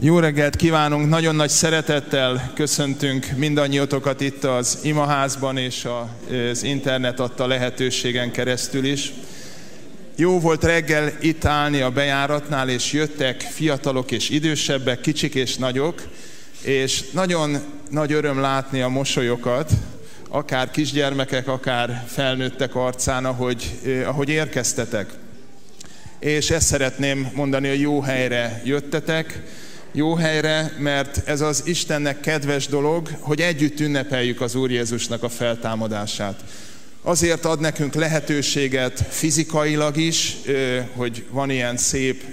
Jó reggelt kívánunk, nagyon nagy szeretettel köszöntünk mindannyiótokat itt az imaházban és az internet adta lehetőségen keresztül is. Jó volt reggel itt állni a bejáratnál, és jöttek fiatalok és idősebbek, kicsik és nagyok, és nagyon nagy öröm látni a mosolyokat, akár kisgyermekek, akár felnőttek arcán, ahogy, ahogy érkeztetek. És ezt szeretném mondani, hogy jó helyre jöttetek, jó helyre, mert ez az Istennek kedves dolog, hogy együtt ünnepeljük az Úr Jézusnak a feltámadását. Azért ad nekünk lehetőséget fizikailag is, hogy van ilyen szép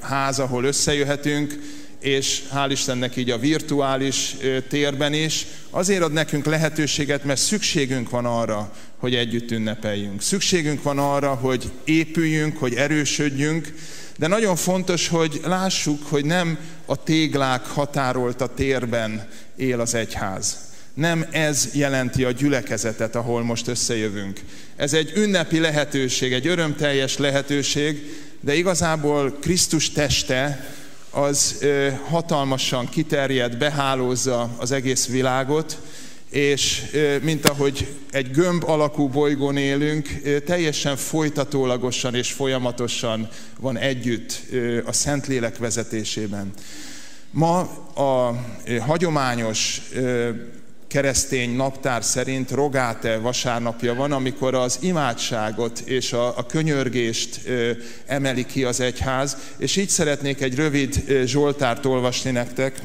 ház, ahol összejöhetünk, és hál' Istennek így a virtuális térben is. Azért ad nekünk lehetőséget, mert szükségünk van arra, hogy együtt ünnepeljünk. Szükségünk van arra, hogy épüljünk, hogy erősödjünk, de nagyon fontos, hogy lássuk, hogy nem a téglák határolt a térben él az egyház. Nem ez jelenti a gyülekezetet, ahol most összejövünk. Ez egy ünnepi lehetőség, egy örömteljes lehetőség, de igazából Krisztus teste az hatalmasan kiterjed, behálózza az egész világot, és mint ahogy egy gömb alakú bolygón élünk, teljesen folytatólagosan és folyamatosan van együtt a Szentlélek vezetésében. Ma a hagyományos keresztény naptár szerint rogáte vasárnapja van, amikor az imádságot és a, a könyörgést ö, emeli ki az egyház, és így szeretnék egy rövid Zsoltárt olvasni nektek.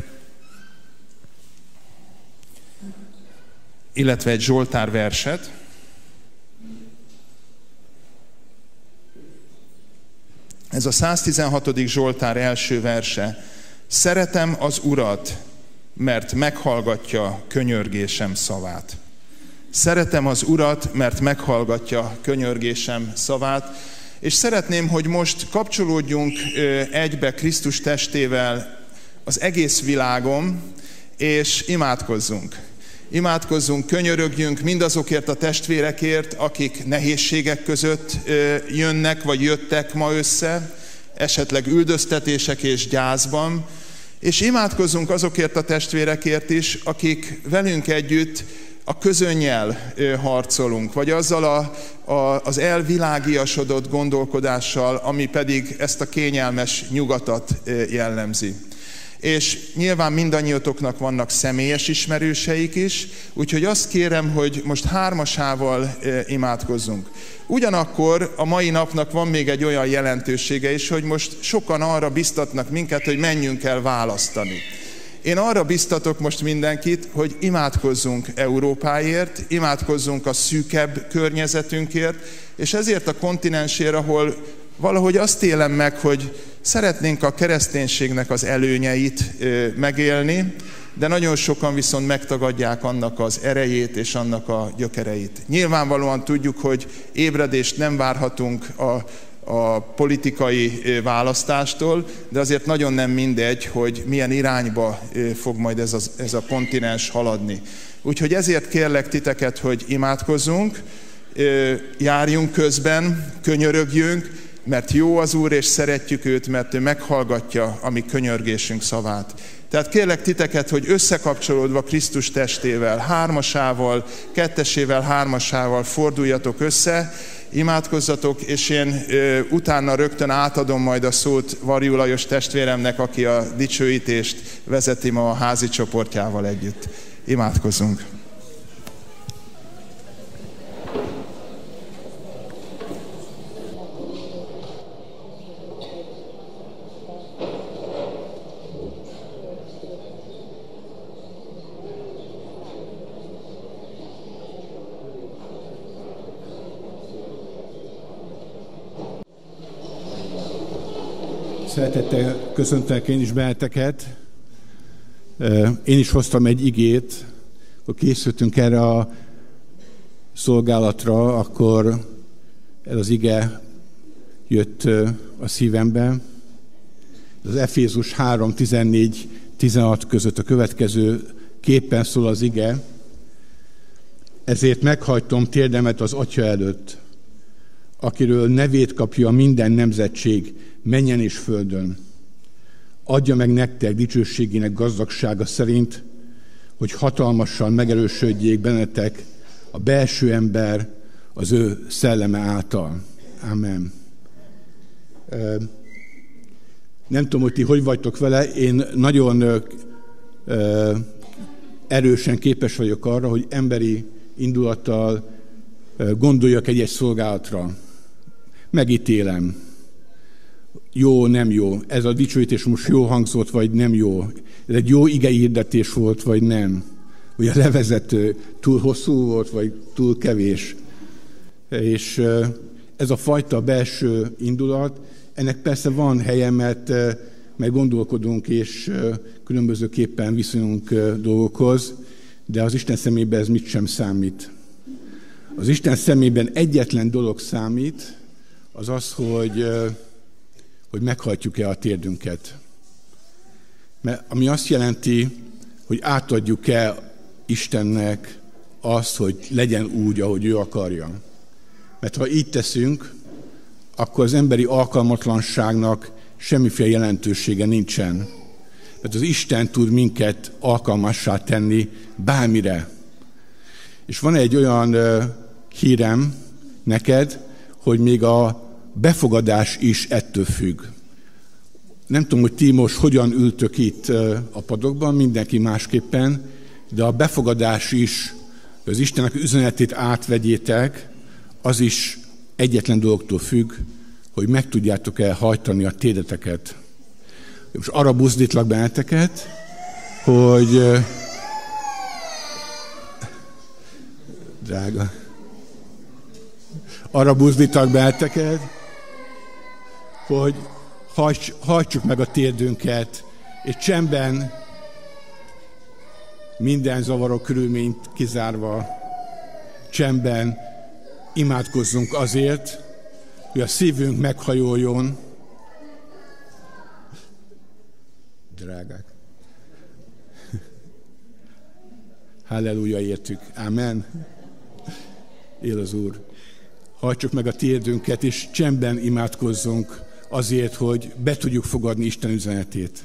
illetve egy Zsoltár verset. Ez a 116. Zsoltár első verse. Szeretem az Urat, mert meghallgatja könyörgésem szavát. Szeretem az Urat, mert meghallgatja könyörgésem szavát, és szeretném, hogy most kapcsolódjunk egybe Krisztus testével az egész világon, és imádkozzunk. Imádkozzunk, könyörögjünk mindazokért a testvérekért, akik nehézségek között jönnek, vagy jöttek ma össze, esetleg üldöztetések és gyászban, és imádkozzunk azokért a testvérekért is, akik velünk együtt a közönnyel harcolunk, vagy azzal a, a, az elvilágiasodott gondolkodással, ami pedig ezt a kényelmes nyugatat jellemzi és nyilván mindannyiatoknak vannak személyes ismerőseik is, úgyhogy azt kérem, hogy most hármasával e, imádkozzunk. Ugyanakkor a mai napnak van még egy olyan jelentősége is, hogy most sokan arra biztatnak minket, hogy menjünk el választani. Én arra biztatok most mindenkit, hogy imádkozzunk Európáért, imádkozzunk a szűkebb környezetünkért, és ezért a kontinensért, ahol valahogy azt élem meg, hogy szeretnénk a kereszténységnek az előnyeit megélni, de nagyon sokan viszont megtagadják annak az erejét és annak a gyökereit. Nyilvánvalóan tudjuk, hogy ébredést nem várhatunk a, a politikai választástól, de azért nagyon nem mindegy, hogy milyen irányba fog majd ez a, ez a kontinens haladni. Úgyhogy ezért kérlek titeket, hogy imádkozzunk, járjunk közben, könyörögjünk, mert jó az Úr, és szeretjük őt, mert ő meghallgatja a mi könyörgésünk szavát. Tehát kérlek titeket, hogy összekapcsolódva Krisztus testével, hármasával, kettesével, hármasával forduljatok össze, imádkozzatok, és én ö, utána rögtön átadom majd a szót Varjú Lajos testvéremnek, aki a dicsőítést vezeti ma a házi csoportjával együtt. Imádkozzunk! Szeretettel köszöntelek én is benneteket. Én is hoztam egy igét, akkor készültünk erre a szolgálatra, akkor ez az ige jött a szívembe. Az Efézus 3, 14, 16 között a következő képen szól az ige. Ezért meghajtom térdemet az Atya előtt, akiről nevét kapja minden nemzetség, menjen és földön. adja meg nektek dicsőségének gazdagsága szerint, hogy hatalmasan megerősödjék bennetek a belső ember az ő szelleme által. Amen. Nem tudom, hogy ti hogy vagytok vele, én nagyon erősen képes vagyok arra, hogy emberi indulattal gondoljak egy-egy szolgálatra. Megítélem. Jó, nem jó. Ez a dicsőítés most jó hangzott, vagy nem jó. Ez egy jó igei volt, vagy nem. Vagy a levezető túl hosszú volt, vagy túl kevés. És ez a fajta belső indulat, ennek persze van helye, mert meg gondolkodunk és különbözőképpen viszonyunk dolgokhoz, de az Isten szemében ez mit sem számít. Az Isten szemében egyetlen dolog számít, az az, hogy, hogy meghajtjuk-e a térdünket. Mert ami azt jelenti, hogy átadjuk-e Istennek azt, hogy legyen úgy, ahogy ő akarja. Mert ha így teszünk, akkor az emberi alkalmatlanságnak semmiféle jelentősége nincsen. Mert az Isten tud minket alkalmassá tenni bármire. És van egy olyan hírem neked, hogy még a befogadás is ettől függ. Nem tudom, hogy ti most hogyan ültök itt a padokban, mindenki másképpen, de a befogadás is, az Istennek üzenetét átvegyétek, az is egyetlen dologtól függ, hogy meg tudjátok-e hajtani a tédeteket. Most arra buzdítlak benneteket, hogy drága, arra buzdítlak benneteket, hogy hajtsuk meg a térdünket, és csendben minden zavaró körülményt kizárva, csendben imádkozzunk azért, hogy a szívünk meghajoljon. Drágák. Halleluja értük. Amen. Él az Úr. Hajtsuk meg a térdünket, és csendben imádkozzunk azért, hogy be tudjuk fogadni Isten üzenetét.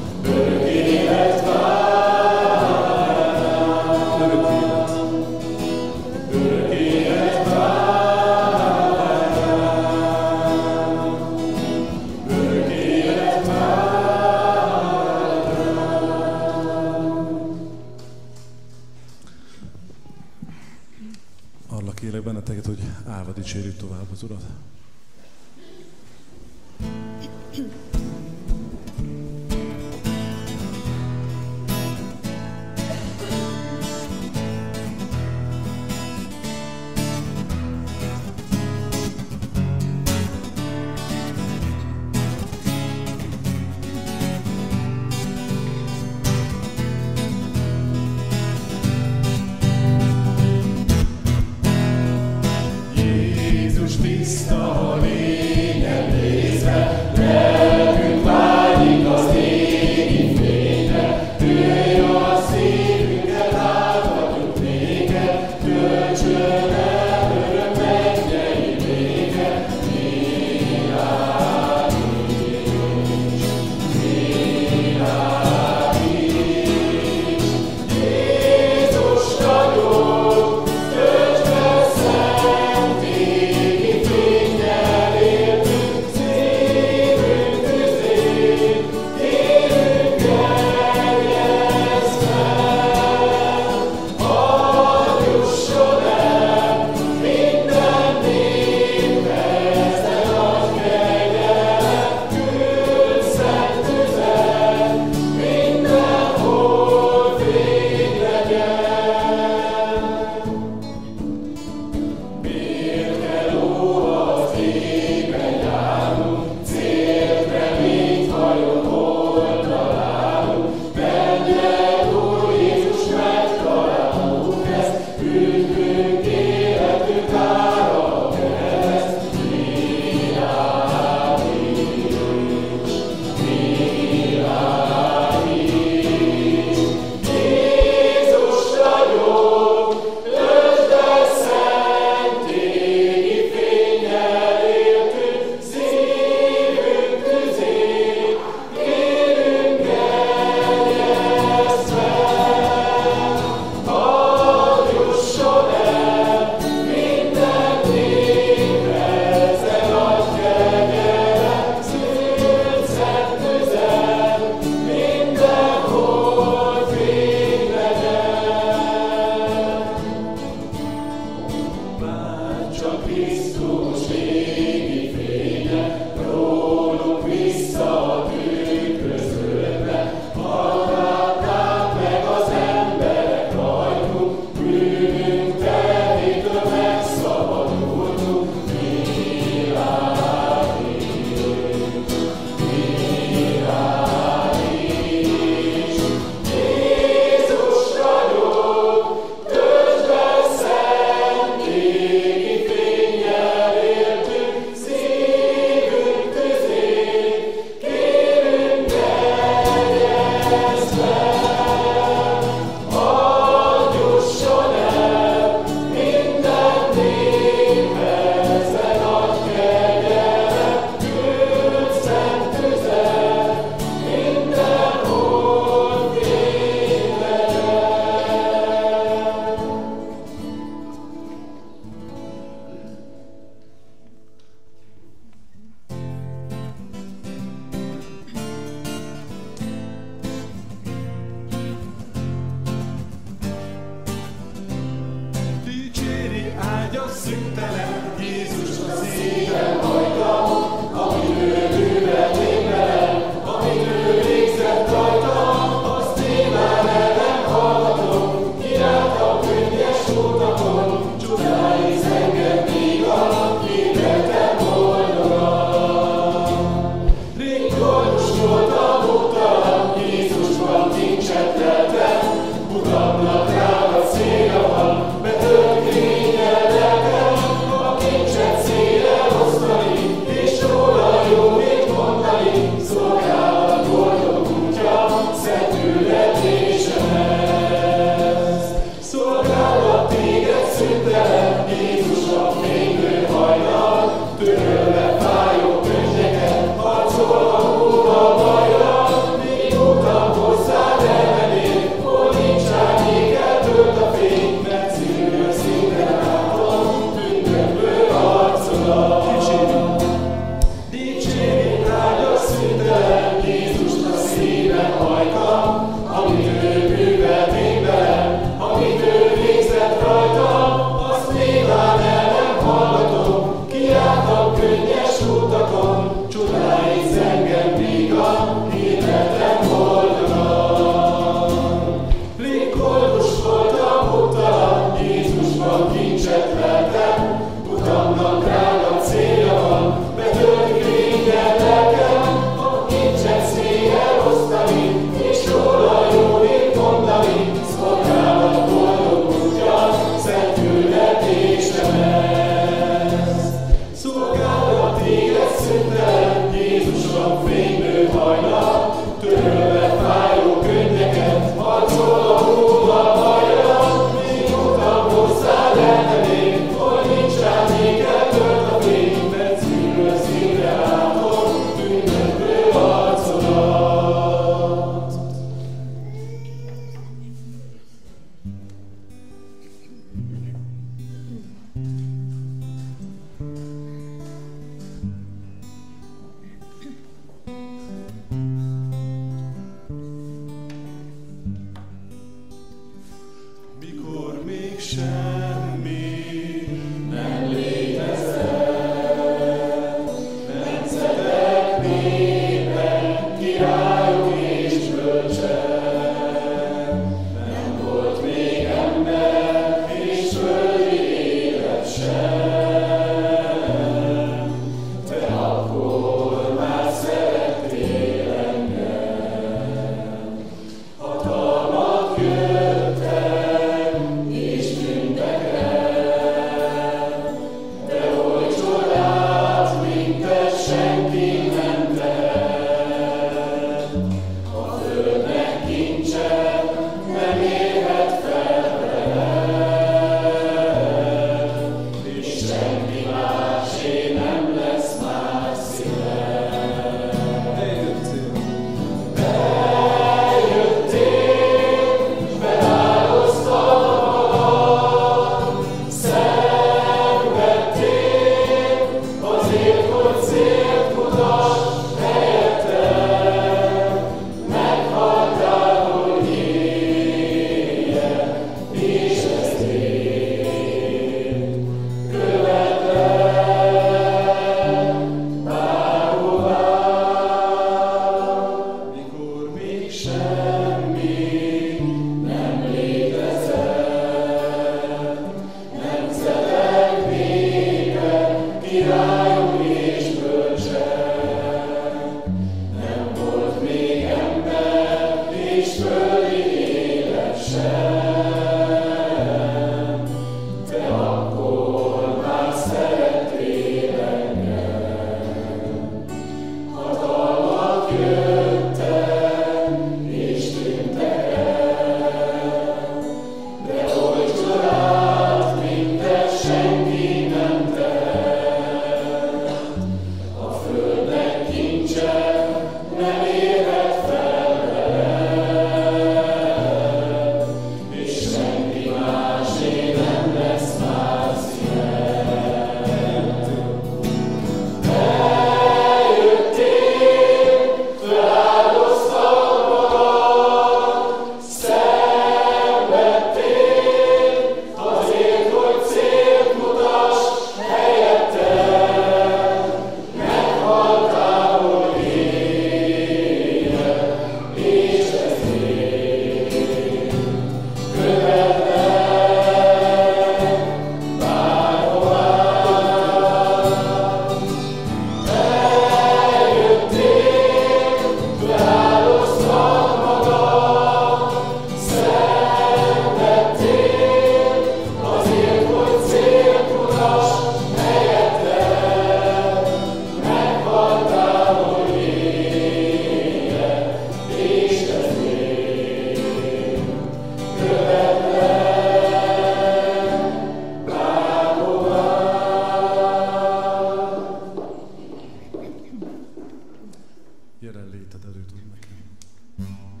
Okay.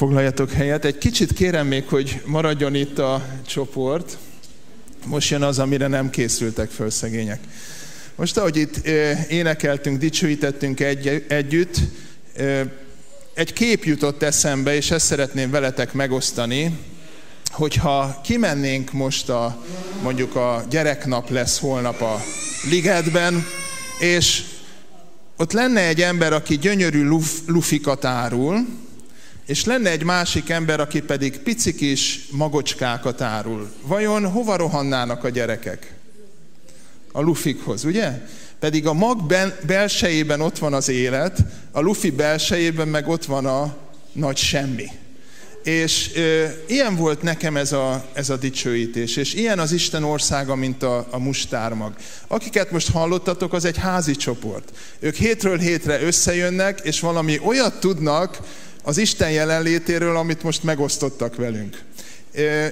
Foglaljatok helyet. Egy kicsit kérem még, hogy maradjon itt a csoport. Most jön az, amire nem készültek föl szegények. Most ahogy itt énekeltünk, dicsőítettünk egy, együtt, egy kép jutott eszembe, és ezt szeretném veletek megosztani, hogyha kimennénk most a, mondjuk a gyereknap lesz holnap a ligetben, és ott lenne egy ember, aki gyönyörű luf, lufikat árul, és lenne egy másik ember, aki pedig pici kis magocskákat árul. Vajon hova rohannának a gyerekek? A lufikhoz, ugye? Pedig a mag belsejében ott van az élet, a lufi belsejében meg ott van a nagy semmi. És ö, ilyen volt nekem ez a, ez a dicsőítés, és ilyen az Isten országa, mint a, a mustármag. Akiket most hallottatok, az egy házi csoport. Ők hétről hétre összejönnek, és valami olyat tudnak az Isten jelenlétéről, amit most megosztottak velünk.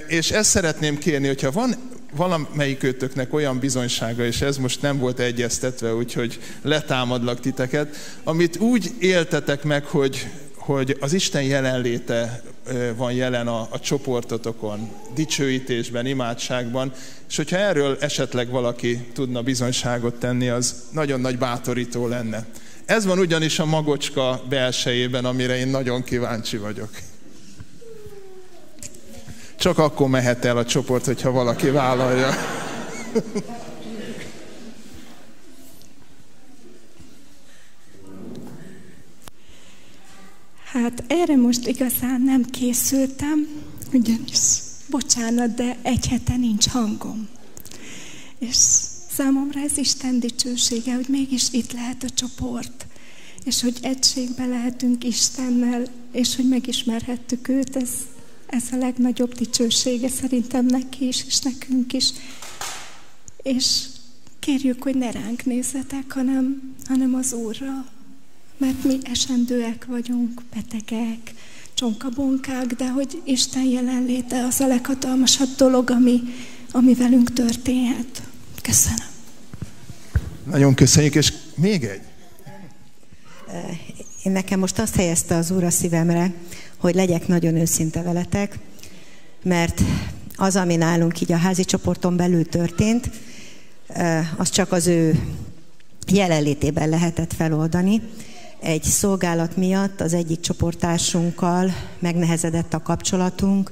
És ezt szeretném kérni, hogyha van valamelyik őtöknek olyan bizonysága, és ez most nem volt egyeztetve, úgyhogy letámadlak titeket, amit úgy éltetek meg, hogy, hogy az Isten jelenléte van jelen a, a csoportotokon, dicsőítésben, imádságban, és hogyha erről esetleg valaki tudna bizonyságot tenni, az nagyon nagy bátorító lenne. Ez van ugyanis a magocska belsejében, amire én nagyon kíváncsi vagyok. Csak akkor mehet el a csoport, hogyha valaki vállalja. Hát erre most igazán nem készültem, ugyanis, bocsánat, de egy hete nincs hangom. És számomra ez Isten dicsősége, hogy mégis itt lehet a csoport, és hogy egységbe lehetünk Istennel, és hogy megismerhettük őt, ez, ez a legnagyobb dicsősége szerintem neki is, és nekünk is. És kérjük, hogy ne ránk nézzetek, hanem, hanem az Úrra, mert mi esendőek vagyunk, betegek, csonkabonkák, de hogy Isten jelenléte az a leghatalmasabb dolog, ami, ami velünk történhet. Köszönöm. Nagyon köszönjük, és még egy. Én nekem most azt helyezte az Úr a szívemre, hogy legyek nagyon őszinte veletek, mert az, ami nálunk így a házi csoporton belül történt, az csak az ő jelenlétében lehetett feloldani. Egy szolgálat miatt az egyik csoportársunkkal megnehezedett a kapcsolatunk,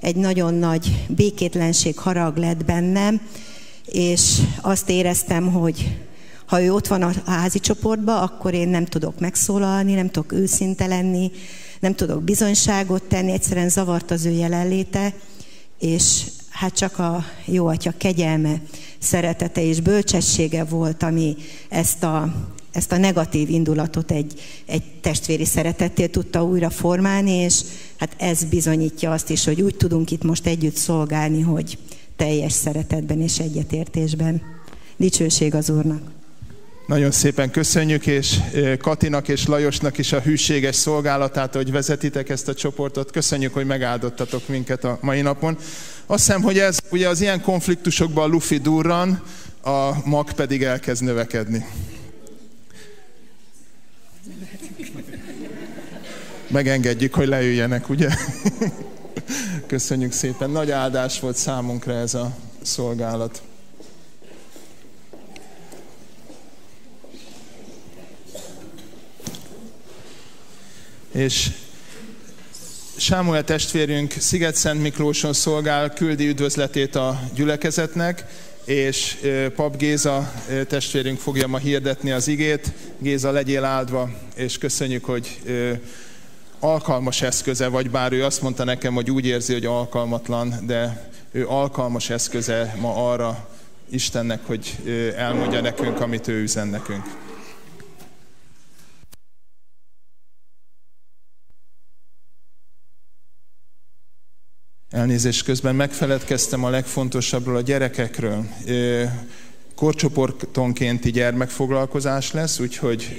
egy nagyon nagy békétlenség, harag lett bennem, és azt éreztem, hogy ha ő ott van a házi csoportban, akkor én nem tudok megszólalni, nem tudok őszinte lenni, nem tudok bizonyságot tenni, egyszerűen zavart az ő jelenléte, és hát csak a jó atya kegyelme, szeretete és bölcsessége volt, ami ezt a, ezt a negatív indulatot egy, egy testvéri szeretettél tudta újra formálni, és hát ez bizonyítja azt is, hogy úgy tudunk itt most együtt szolgálni, hogy teljes szeretetben és egyetértésben. Dicsőség az Úrnak! Nagyon szépen köszönjük, és Katinak és Lajosnak is a hűséges szolgálatát, hogy vezetitek ezt a csoportot. Köszönjük, hogy megáldottatok minket a mai napon. Azt hiszem, hogy ez ugye az ilyen konfliktusokban a lufi durran, a mag pedig elkezd növekedni. Megengedjük, hogy leüljenek, ugye? Köszönjük szépen. Nagy áldás volt számunkra ez a szolgálat. és Sámuel testvérünk Sziget-Szent Miklóson szolgál, küldi üdvözletét a gyülekezetnek, és Pap Géza testvérünk fogja ma hirdetni az igét. Géza, legyél áldva, és köszönjük, hogy alkalmas eszköze vagy, bár ő azt mondta nekem, hogy úgy érzi, hogy alkalmatlan, de ő alkalmas eszköze ma arra Istennek, hogy elmondja nekünk, amit ő üzen nekünk. Elnézést közben megfeledkeztem a legfontosabbról, a gyerekekről. Korcsoportonkénti gyermekfoglalkozás lesz, úgyhogy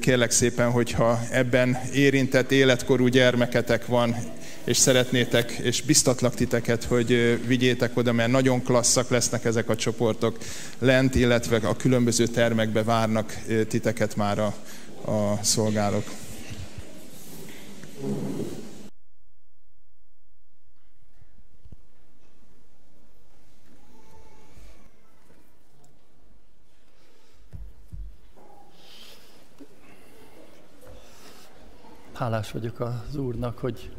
kérlek szépen, hogyha ebben érintett életkorú gyermeketek van, és szeretnétek, és biztatlak titeket, hogy vigyétek oda, mert nagyon klasszak lesznek ezek a csoportok lent, illetve a különböző termekbe várnak titeket már a, a szolgálók. Hálás vagyok az Úrnak, hogy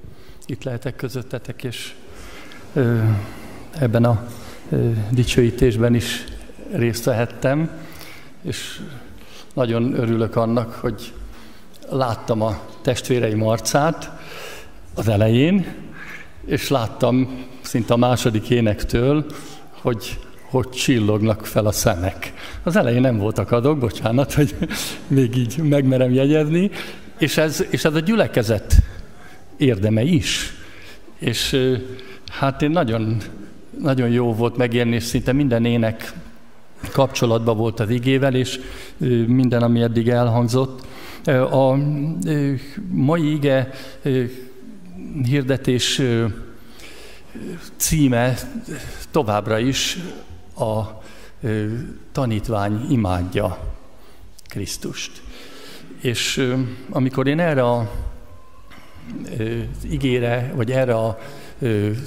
itt lehetek közöttetek, és ö, ebben a ö, dicsőítésben is részt vehettem, és nagyon örülök annak, hogy láttam a testvéreim arcát az elején, és láttam szinte a második énektől, hogy hogy csillognak fel a szemek. Az elején nem voltak adok, bocsánat, hogy még így megmerem jegyezni, és ez, és ez a gyülekezet érdeme is. És hát én nagyon, nagyon jó volt megérni, és szinte minden ének kapcsolatban volt az igével, és minden, ami eddig elhangzott. A mai ige hirdetés címe továbbra is a tanítvány imádja Krisztust. És amikor én erre a igére, vagy erre a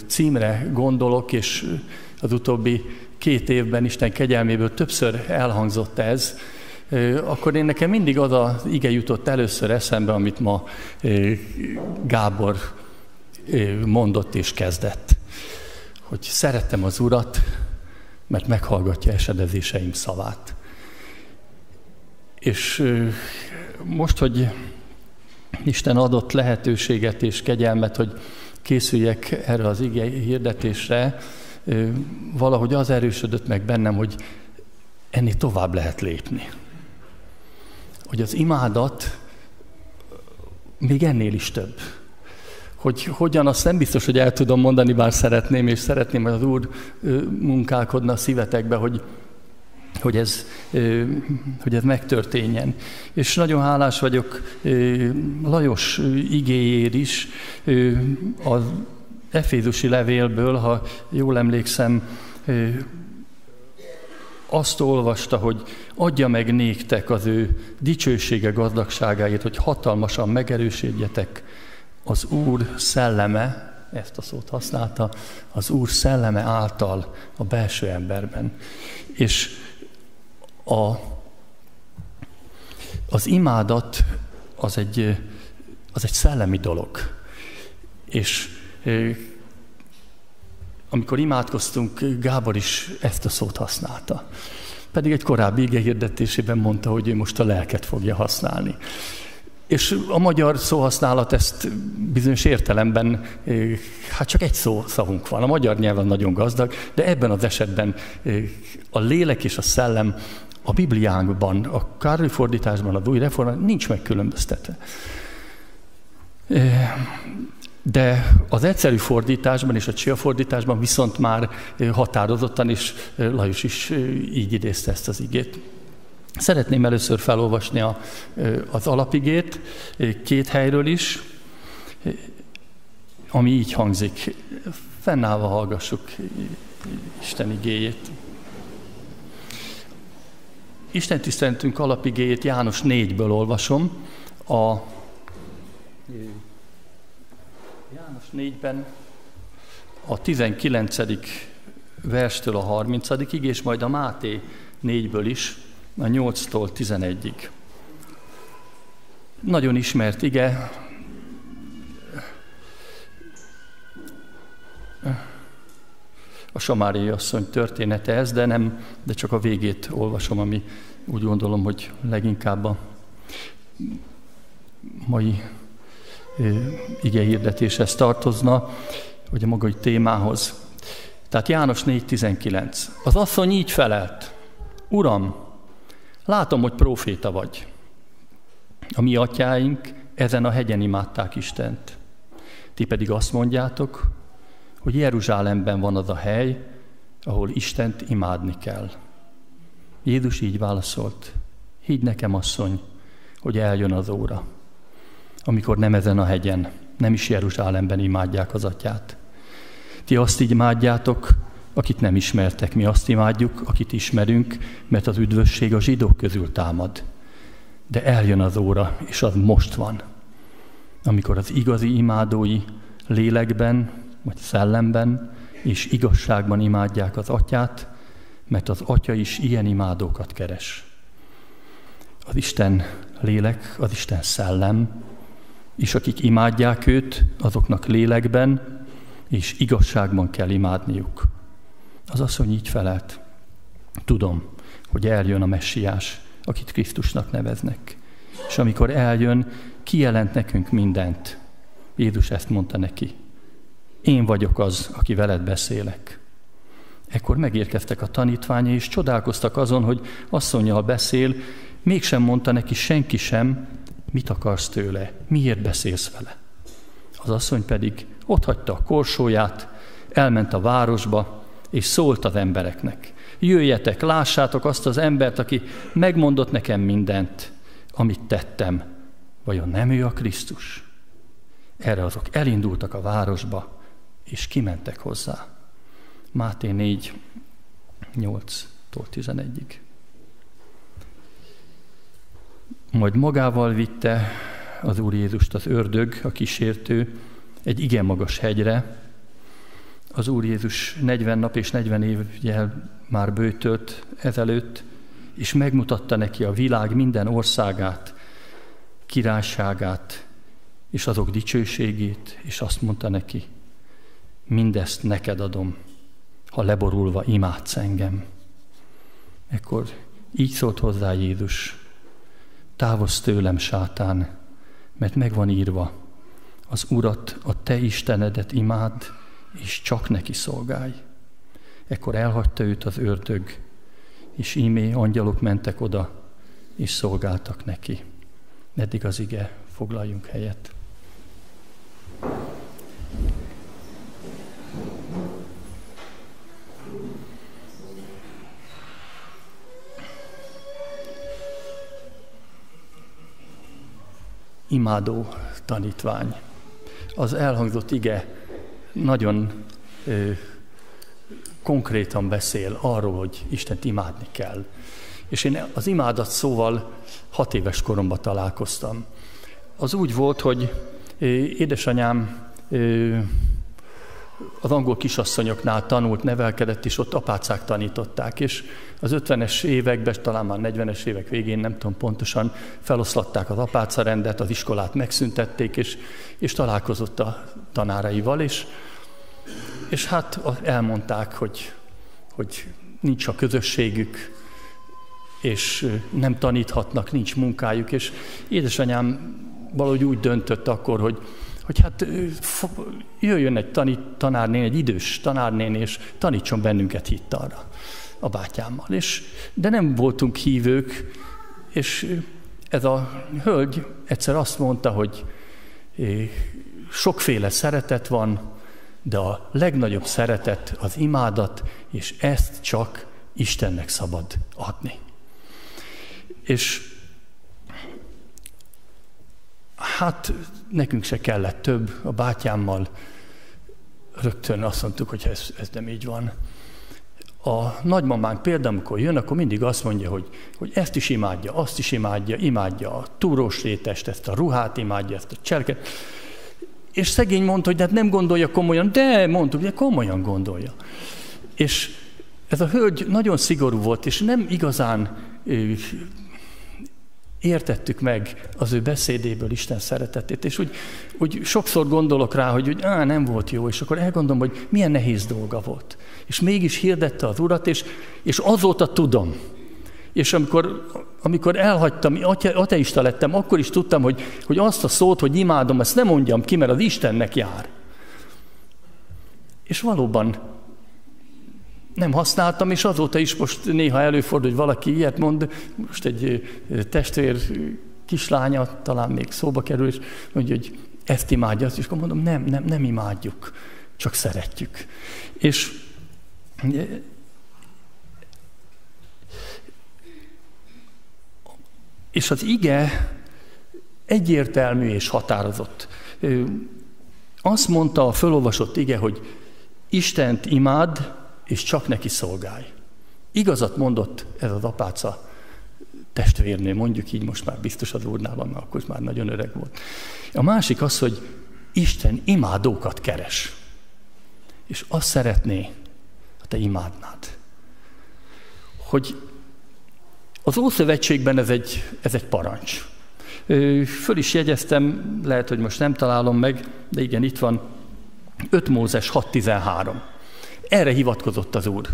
címre gondolok, és az utóbbi két évben Isten kegyelméből többször elhangzott ez, akkor én nekem mindig az az ige jutott először eszembe, amit ma Gábor mondott és kezdett. Hogy szerettem az Urat, mert meghallgatja esedezéseim szavát. És most, hogy Isten adott lehetőséget és kegyelmet, hogy készüljek erre az ige hirdetésre, valahogy az erősödött meg bennem, hogy ennél tovább lehet lépni. Hogy az imádat még ennél is több. Hogy hogyan, azt nem biztos, hogy el tudom mondani, bár szeretném, és szeretném, hogy az Úr munkálkodna a szívetekbe, hogy, hogy ez, hogy ez megtörténjen. És nagyon hálás vagyok Lajos igéjér is, az Efézusi levélből, ha jól emlékszem, azt olvasta, hogy adja meg néktek az ő dicsősége gazdagságáért, hogy hatalmasan megerősödjetek az Úr szelleme, ezt a szót használta, az Úr szelleme által a belső emberben. És a, az imádat az egy, az egy szellemi dolog. És amikor imádkoztunk, Gábor is ezt a szót használta. Pedig egy korábbi ige hirdetésében mondta, hogy ő most a lelket fogja használni. És a magyar szóhasználat ezt bizonyos értelemben, hát csak egy szó szavunk van. A magyar nyelven nagyon gazdag, de ebben az esetben a lélek és a szellem a Bibliánkban, a Kárli fordításban, a új reformban nincs megkülönböztetve. De az egyszerű fordításban és a csia fordításban viszont már határozottan, és Lajos is így idézte ezt az igét. Szeretném először felolvasni a, az alapigét két helyről is, ami így hangzik. Fennállva hallgassuk Isten igéjét. Isten tisztelentünk alapigéjét János 4-ből olvasom. A János 4-ben a 19. verstől a 30 és majd a Máté 4-ből is, a 8-tól 11-ig. Nagyon ismert ige, a Samári asszony története ez, de nem, de csak a végét olvasom, ami úgy gondolom, hogy leginkább a mai ige hirdetéshez tartozna, vagy a maga témához. Tehát János 4.19. Az asszony így felelt. Uram, látom, hogy proféta vagy. A mi atyáink ezen a hegyen imádták Istent. Ti pedig azt mondjátok, hogy Jeruzsálemben van az a hely, ahol Istent imádni kell. Jézus így válaszolt, higgy nekem, asszony, hogy eljön az óra, amikor nem ezen a hegyen, nem is Jeruzsálemben imádják az atyát. Ti azt így imádjátok, akit nem ismertek, mi azt imádjuk, akit ismerünk, mert az üdvösség a zsidók közül támad. De eljön az óra, és az most van, amikor az igazi imádói lélekben, vagy szellemben és igazságban imádják az atyát, mert az atya is ilyen imádókat keres. Az Isten lélek, az Isten szellem, és akik imádják őt, azoknak lélekben és igazságban kell imádniuk. Az asszony így felelt. Tudom, hogy eljön a messiás, akit Krisztusnak neveznek. És amikor eljön, kijelent nekünk mindent. Jézus ezt mondta neki. Én vagyok az, aki veled beszélek. Ekkor megérkeztek a tanítványai, és csodálkoztak azon, hogy asszonyjal beszél, mégsem mondta neki senki sem, mit akarsz tőle, miért beszélsz vele. Az asszony pedig ott hagyta a korsóját, elment a városba, és szólt az embereknek. Jöjjetek, lássátok azt az embert, aki megmondott nekem mindent, amit tettem. Vajon nem ő a Krisztus? Erre azok elindultak a városba, és kimentek hozzá. Máté 4, 8-tól 11-ig. Majd magával vitte az Úr Jézust az ördög, a kísértő, egy igen magas hegyre. Az Úr Jézus 40 nap és 40 évjel már bőtölt ezelőtt, és megmutatta neki a világ minden országát, királyságát, és azok dicsőségét, és azt mondta neki, mindezt neked adom, ha leborulva imádsz engem. Ekkor így szólt hozzá Jézus, távozz tőlem, sátán, mert megvan írva, az Urat, a te Istenedet imád, és csak neki szolgálj. Ekkor elhagyta őt az ördög, és ímé angyalok mentek oda, és szolgáltak neki. Eddig az ige, foglaljunk helyet. Imádó tanítvány az elhangzott ige nagyon ö, konkrétan beszél arról, hogy Istent imádni kell. És én az imádat szóval hat éves koromban találkoztam. Az úgy volt, hogy édesanyám az angol kisasszonyoknál tanult, nevelkedett, és ott apácák tanították, és az 50-es években, talán már 40-es évek végén, nem tudom pontosan, feloszlatták az apáca rendet, az iskolát megszüntették, és, és találkozott a tanáraival, és, és hát elmondták, hogy, hogy nincs a közösségük, és nem taníthatnak, nincs munkájuk, és édesanyám valahogy úgy döntött akkor, hogy hogy hát jöjjön egy tanít, tanárnén, egy idős tanárnén, és tanítson bennünket hittalra a bátyámmal. És, de nem voltunk hívők, és ez a hölgy egyszer azt mondta, hogy sokféle szeretet van, de a legnagyobb szeretet az imádat, és ezt csak Istennek szabad adni. És hát nekünk se kellett több, a bátyámmal rögtön azt mondtuk, hogy ez, ez nem így van. A nagymamánk például, amikor jön, akkor mindig azt mondja, hogy, hogy ezt is imádja, azt is imádja, imádja a túrós rétest, ezt a ruhát imádja, ezt a cserket. És szegény mondta, hogy hát nem gondolja komolyan, de mondtuk, hogy komolyan gondolja. És ez a hölgy nagyon szigorú volt, és nem igazán értettük meg az ő beszédéből Isten szeretetét, és úgy, úgy sokszor gondolok rá, hogy, hogy á, nem volt jó, és akkor elgondolom, hogy milyen nehéz dolga volt. És mégis hirdette az Urat, és, és azóta tudom. És amikor, amikor elhagytam, ateista lettem, akkor is tudtam, hogy, hogy azt a szót, hogy imádom, ezt nem mondjam ki, mert az Istennek jár. És valóban nem használtam, és azóta is most néha előfordul, hogy valaki ilyet mond, most egy testvér kislánya talán még szóba kerül, és mondja, hogy ezt imádja, és akkor mondom, nem, nem, nem imádjuk, csak szeretjük. És és az ige egyértelmű és határozott. Azt mondta a fölolvasott ige, hogy Istent imád, és csak neki szolgálj. Igazat mondott ez az apáca testvérnő, mondjuk így, most már biztos az úrnál van, mert akkor már nagyon öreg volt. A másik az, hogy Isten imádókat keres. És azt szeretné, te imádnád. Hogy az Ószövetségben ez egy, ez egy parancs. Föl is jegyeztem, lehet, hogy most nem találom meg, de igen, itt van 5 Mózes 6.13. Erre hivatkozott az Úr.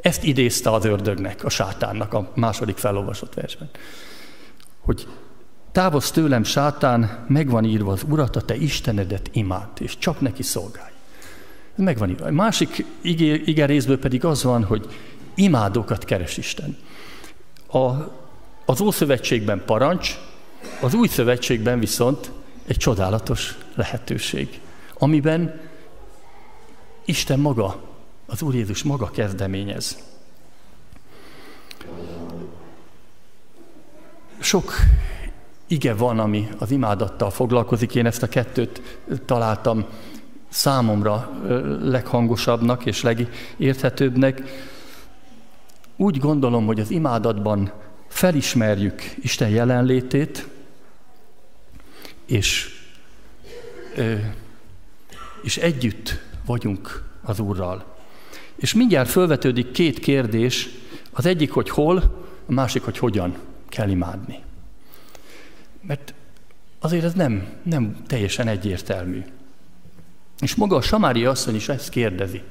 Ezt idézte az ördögnek, a sátánnak a második felolvasott versben. Hogy távozz tőlem, sátán, megvan írva az Urat, a te Istenedet imád, és csak neki szolgálj. Megvan írva. A másik ige részből pedig az van, hogy imádókat keres Isten. A, az Ószövetségben parancs, az Új Szövetségben viszont egy csodálatos lehetőség, amiben Isten maga, az Úr Jézus maga kezdeményez. Sok ige van, ami az imádattal foglalkozik. Én ezt a kettőt találtam számomra leghangosabbnak és legérthetőbbnek. Úgy gondolom, hogy az imádatban felismerjük Isten jelenlétét, és, és együtt vagyunk az Úrral. És mindjárt felvetődik két kérdés, az egyik, hogy hol, a másik, hogy hogyan kell imádni. Mert azért ez nem, nem teljesen egyértelmű. És maga a Samári asszony is ezt kérdezi.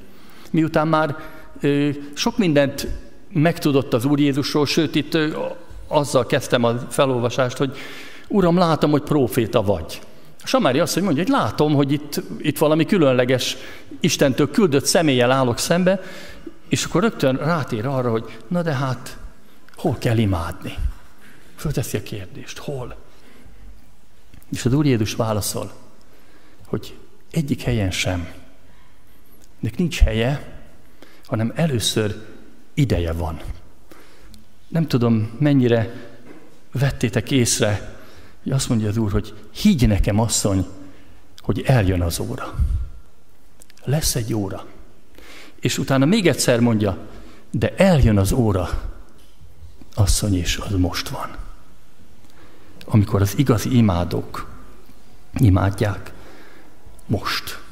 Miután már ö, sok mindent megtudott az Úr Jézusról, sőt itt ö, azzal kezdtem a felolvasást, hogy Uram, látom, hogy próféta vagy. A Samári asszony mondja, hogy látom, hogy itt, itt valami különleges Istentől küldött személlyel állok szembe, és akkor rögtön rátér arra, hogy na de hát, hol kell imádni? Fölteszi a kérdést, hol? És az Úr Jézus válaszol, hogy egyik helyen sem. Nek nincs helye, hanem először ideje van. Nem tudom, mennyire vettétek észre, hogy azt mondja az Úr, hogy higgy nekem, asszony, hogy eljön az óra. Lesz egy óra. És utána még egyszer mondja, de eljön az óra, asszony, és az most van. Amikor az igazi imádók imádják, most.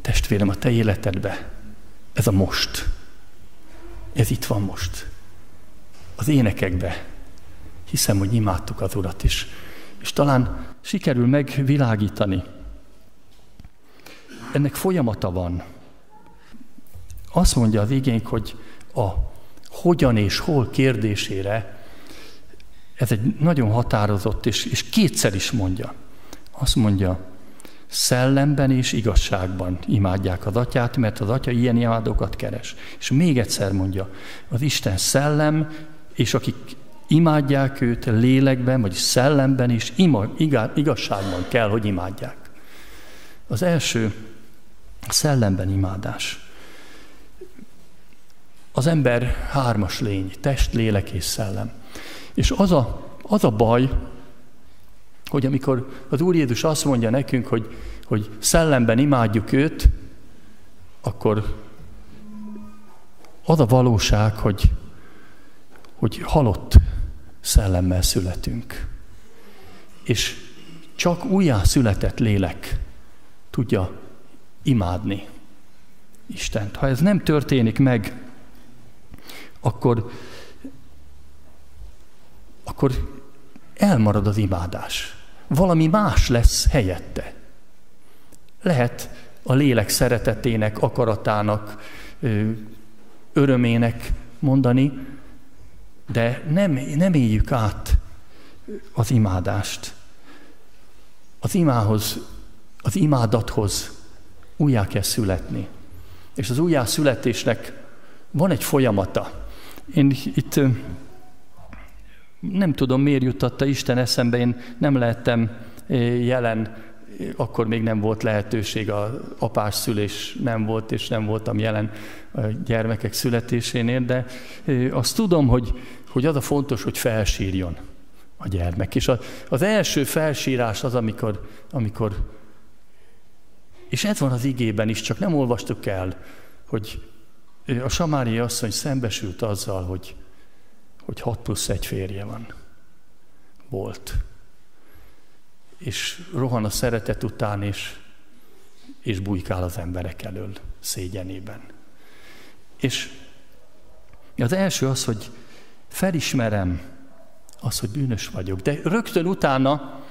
Testvérem, a te életedbe ez a most. Ez itt van most. Az énekekbe. Hiszem, hogy imádtuk az Urat is. És talán sikerül megvilágítani. Ennek folyamata van. Azt mondja az igénk, hogy a hogyan és hol kérdésére ez egy nagyon határozott, és, és kétszer is mondja. Azt mondja, szellemben és igazságban imádják az atyát, mert az atya ilyen imádókat keres. És még egyszer mondja, az Isten szellem, és akik imádják őt lélekben, vagy szellemben és ima, igazságban kell, hogy imádják. Az első szellemben imádás. Az ember hármas lény, test, lélek és szellem. És az a, az a baj, hogy amikor az Úr Jézus azt mondja nekünk, hogy, hogy szellemben imádjuk őt, akkor az a valóság, hogy, hogy halott szellemmel születünk. És csak újjá született lélek tudja imádni Istent. Ha ez nem történik meg, akkor, akkor elmarad az imádás valami más lesz helyette. Lehet a lélek szeretetének, akaratának, örömének mondani, de nem, nem éljük át az imádást. Az imához, az imádathoz újjá kell születni. És az újjá születésnek van egy folyamata. Én itt nem tudom, miért juttatta Isten eszembe, én nem lehettem eh, jelen, akkor még nem volt lehetőség, a apás szülés nem volt, és nem voltam jelen a gyermekek születésénél, de eh, azt tudom, hogy, hogy az a fontos, hogy felsírjon a gyermek. És az első felsírás az, amikor, amikor és ez van az igében is, csak nem olvastuk el, hogy a Samári asszony szembesült azzal, hogy hogy 6 plusz egy férje van. Volt. És rohan a szeretet után, és, és bujkál az emberek elől szégyenében. És az első az, hogy felismerem az, hogy bűnös vagyok. De rögtön utána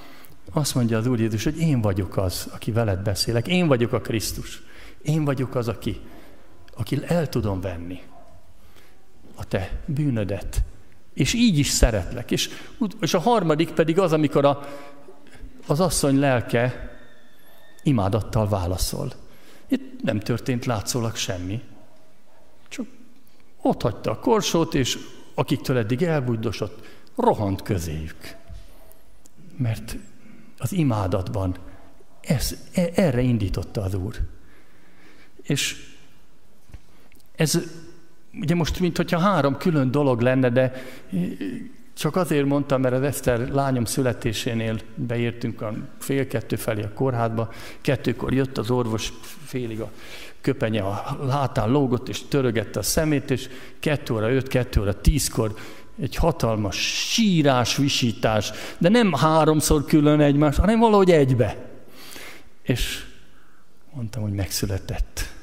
azt mondja az Úr Jézus, hogy én vagyok az, aki veled beszélek. Én vagyok a Krisztus. Én vagyok az, aki, aki el tudom venni a te bűnödet. És így is szeretlek. És, és a harmadik pedig az, amikor a, az asszony lelke imádattal válaszol. Itt nem történt látszólag semmi. Csak ott hagyta a korsót, és akiktől eddig elbújdosott, rohant közéjük. Mert az imádatban ez, e, erre indította az Úr. És ez ugye most, mintha három külön dolog lenne, de csak azért mondtam, mert az Eszter lányom születésénél beértünk a fél kettő felé a kórházba, kettőkor jött az orvos, félig a köpenye a hátán lógott, és törögette a szemét, és kettő óra öt, kettő óra tízkor egy hatalmas sírás, visítás, de nem háromszor külön egymás, hanem valahogy egybe. És mondtam, hogy megszületett.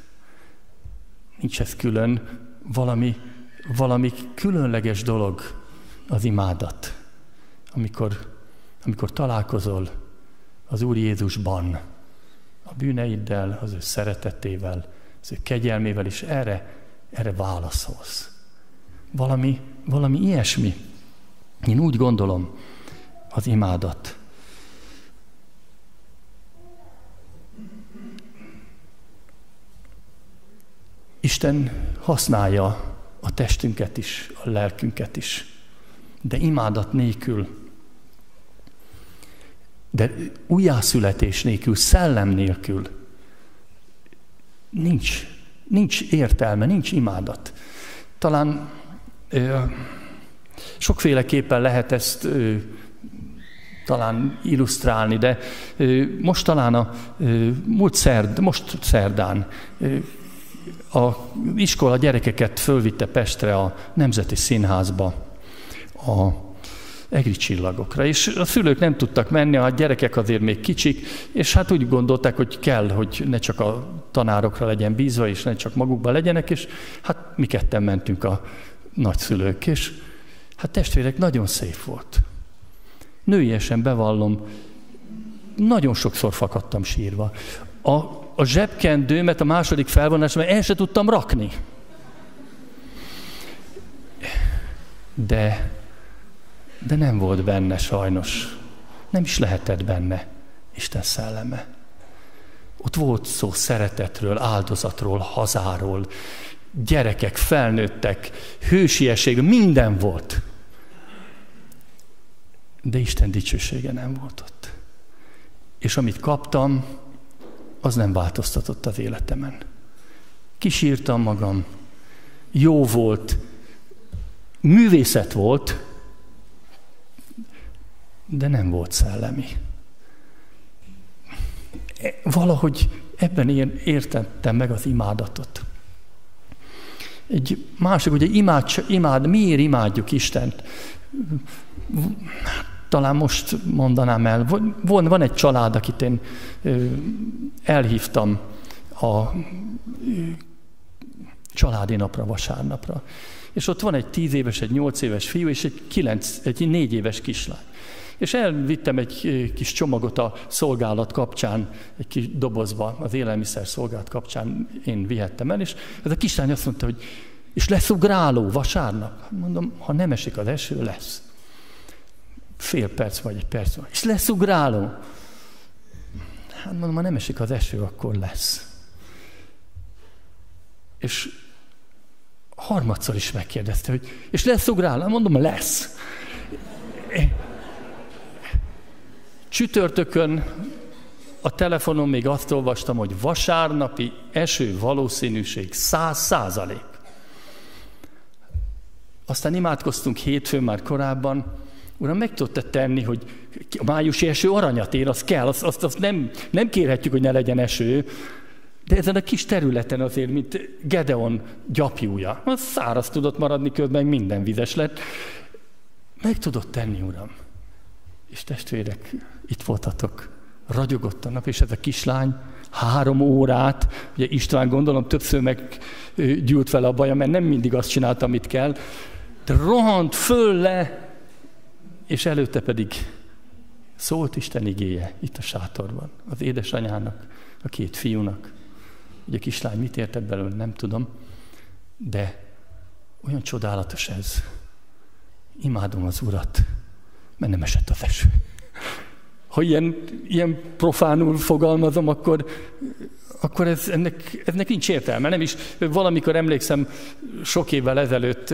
Nincs ez külön, valami, valami különleges dolog az imádat, amikor, amikor találkozol az Úr Jézusban, a bűneiddel, az ő szeretetével, az ő kegyelmével, és erre, erre válaszolsz. Valami, valami ilyesmi. Én úgy gondolom, az imádat. Isten használja a testünket is, a lelkünket is, de imádat nélkül, de újjászületés nélkül, szellem nélkül nincs, nincs értelme, nincs imádat. Talán ö, sokféleképpen lehet ezt ö, talán illusztrálni, de ö, most talán a ö, múlt szerd, most szerdán ö, a iskola gyerekeket fölvitte Pestre a Nemzeti Színházba a egri csillagokra. És a szülők nem tudtak menni, a gyerekek azért még kicsik, és hát úgy gondolták, hogy kell, hogy ne csak a tanárokra legyen bízva, és ne csak magukban legyenek, és hát mi ketten mentünk a nagyszülők, és hát testvérek, nagyon szép volt. Nőiesen bevallom, nagyon sokszor fakadtam sírva. A a zsebkendőmet a második felvonásban el se tudtam rakni. De, de nem volt benne sajnos. Nem is lehetett benne Isten szelleme. Ott volt szó szeretetről, áldozatról, hazáról, gyerekek, felnőttek, hősiesség, minden volt. De Isten dicsősége nem volt ott. És amit kaptam, az nem változtatott az életemen. Kisírtam magam, jó volt, művészet volt, de nem volt szellemi. E, valahogy ebben értettem meg az imádatot. Egy másik, ugye imád, imád, miért imádjuk Istent? Talán most mondanám el, van, van egy család, akit én elhívtam a családi napra, vasárnapra. És ott van egy tíz éves, egy nyolc éves fiú, és egy, kilenc, egy négy éves kislány. És elvittem egy kis csomagot a szolgálat kapcsán, egy kis dobozba, az élelmiszer szolgálat kapcsán én vihettem el, és ez a kislány azt mondta, hogy és lesz ugráló vasárnap? Mondom, ha nem esik az eső, lesz fél perc vagy egy perc. És lesz ugráló. Hát mondom, ha nem esik az eső, akkor lesz. És harmadszor is megkérdezte, hogy és lesz ugráló? Mondom, lesz. Csütörtökön a telefonon még azt olvastam, hogy vasárnapi eső valószínűség száz százalék. Aztán imádkoztunk hétfőn már korábban, Uram, meg tudta tenni, hogy a májusi eső aranyat ér, az kell, azt, azt, azt nem, nem kérhetjük, hogy ne legyen eső, de ezen a kis területen azért, mint Gedeon gyapjúja, az száraz tudott maradni, közben minden vizes lett. Meg tudott tenni, Uram. És testvérek, itt voltatok, ragyogott a nap, és ez a kislány három órát, ugye István gondolom többször meggyűlt vele a baja, mert nem mindig azt csinálta, amit kell, de rohant föl le, és előtte pedig szólt Isten igéje itt a sátorban, az édesanyának, a két fiúnak. Ugye a kislány mit értett belőle, nem tudom, de olyan csodálatos ez. Imádom az Urat, mert nem esett az eső. Ha ilyen, ilyen profánul fogalmazom, akkor, akkor ez, ennek, ennek nincs értelme. Nem is, valamikor emlékszem, sok évvel ezelőtt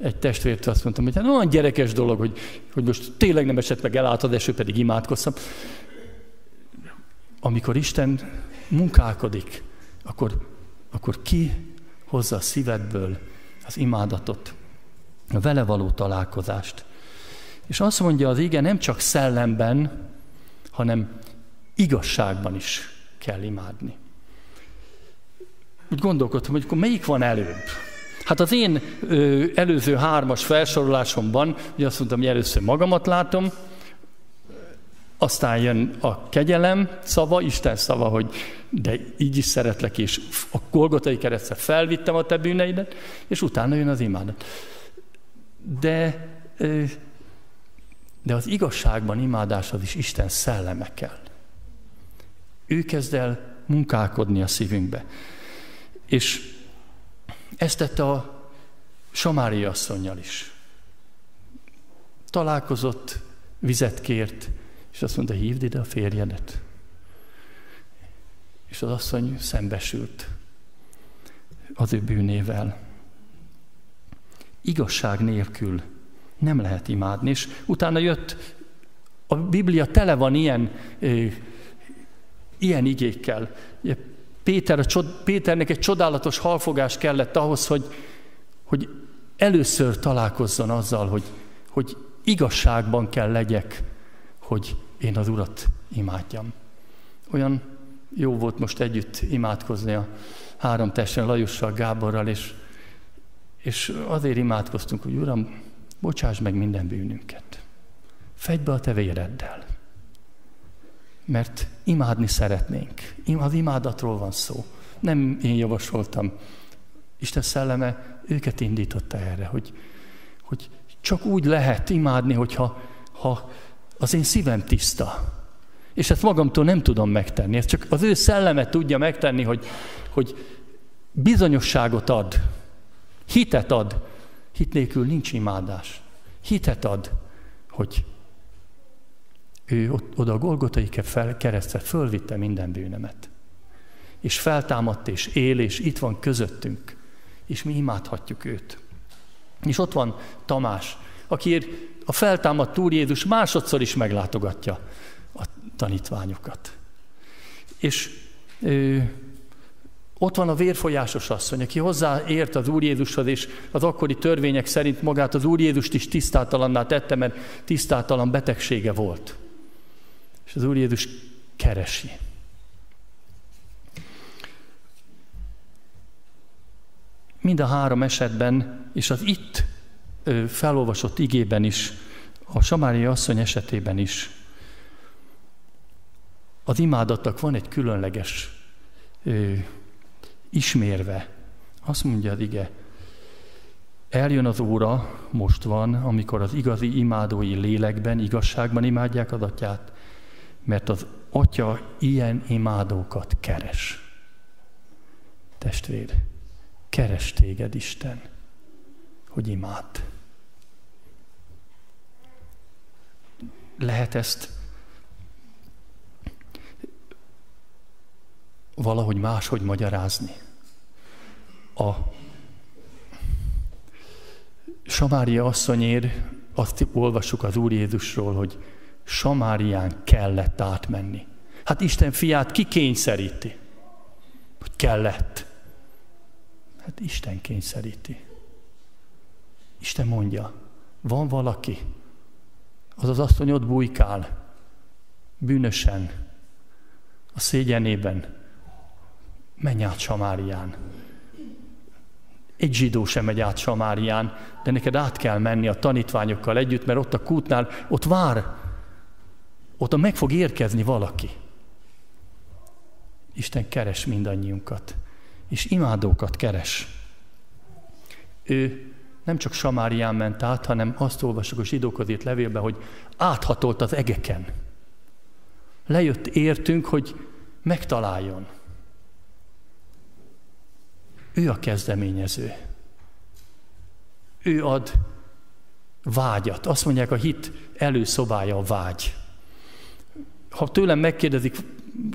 egy testvért azt mondtam, hogy hát olyan gyerekes dolog, hogy, hogy most tényleg nem esett meg elállt az eső, pedig imádkoztam. Amikor Isten munkálkodik, akkor, akkor ki hozza a szívedből az imádatot, a vele való találkozást. És azt mondja az ige, nem csak szellemben, hanem igazságban is kell imádni. Úgy gondolkodtam, hogy akkor melyik van előbb? Hát az én ö, előző hármas felsorolásomban, ugye azt mondtam, hogy először magamat látom, aztán jön a kegyelem szava, Isten szava, hogy de így is szeretlek, és a Golgotai keresztre felvittem a te bűneidet, és utána jön az imádat. De, de az igazságban imádás az is Isten szelleme kell. Ő kezd el munkálkodni a szívünkbe. És ezt tette a Samária asszonynal is. Találkozott, vizet kért, és azt mondta, hívd ide a férjedet. És az asszony szembesült az ő bűnével. Igazság nélkül nem lehet imádni. És utána jött, a Biblia tele van ilyen, ilyen igékkel. Péter, a csod, Péternek egy csodálatos halfogás kellett ahhoz, hogy, hogy először találkozzon azzal, hogy, hogy igazságban kell legyek, hogy én az Urat imádjam. Olyan jó volt most együtt imádkozni a három testen, Lajussal, Gáborral, és, és azért imádkoztunk, hogy Uram, bocsáss meg minden bűnünket. Fegy be a te véreddel. Mert imádni szeretnénk. Az imádatról van szó. Nem én javasoltam. Isten szelleme őket indította erre, hogy, hogy csak úgy lehet imádni, hogyha ha az én szívem tiszta. És ezt magamtól nem tudom megtenni. Ez csak az ő szellemet tudja megtenni, hogy, hogy bizonyosságot ad, hitet ad. Hit nélkül nincs imádás. Hitet ad, hogy ő oda a Golgotai keresztre fölvitte minden bűnemet. És feltámadt, és él, és itt van közöttünk. És mi imádhatjuk őt. És ott van Tamás, akiért a feltámadt Úr Jézus másodszor is meglátogatja a tanítványokat. És ö, ott van a vérfolyásos asszony, aki hozzáért az Úr Jézushoz, és az akkori törvények szerint magát az Úr Jézust is tisztátalanná tette, mert tisztátalan betegsége volt. És az Úr Jézus keresi. Mind a három esetben, és az itt felolvasott igében is, a Samária asszony esetében is, az imádatnak van egy különleges ö, ismérve. Azt mondja az ige, eljön az óra, most van, amikor az igazi imádói lélekben, igazságban imádják az atyát, mert az atya ilyen imádókat keres. Testvér, keres téged Isten, hogy imád. lehet ezt valahogy máshogy magyarázni. A Samária asszonyér, azt olvassuk az Úr Jézusról, hogy Samárián kellett átmenni. Hát Isten fiát ki kényszeríti? Hogy kellett. Hát Isten kényszeríti. Isten mondja, van valaki, az az asszony ott bujkál, bűnösen, a szégyenében, menj át Samárián. Egy zsidó sem megy át Samárián, de neked át kell menni a tanítványokkal együtt, mert ott a kútnál, ott vár, ott meg fog érkezni valaki. Isten keres mindannyiunkat, és imádókat keres. Ő nem csak Samárián ment át, hanem azt olvasok a zsidókhoz írt levélben, hogy áthatolt az egeken. Lejött értünk, hogy megtaláljon. Ő a kezdeményező. Ő ad vágyat. Azt mondják, a hit előszobája a vágy. Ha tőlem megkérdezik,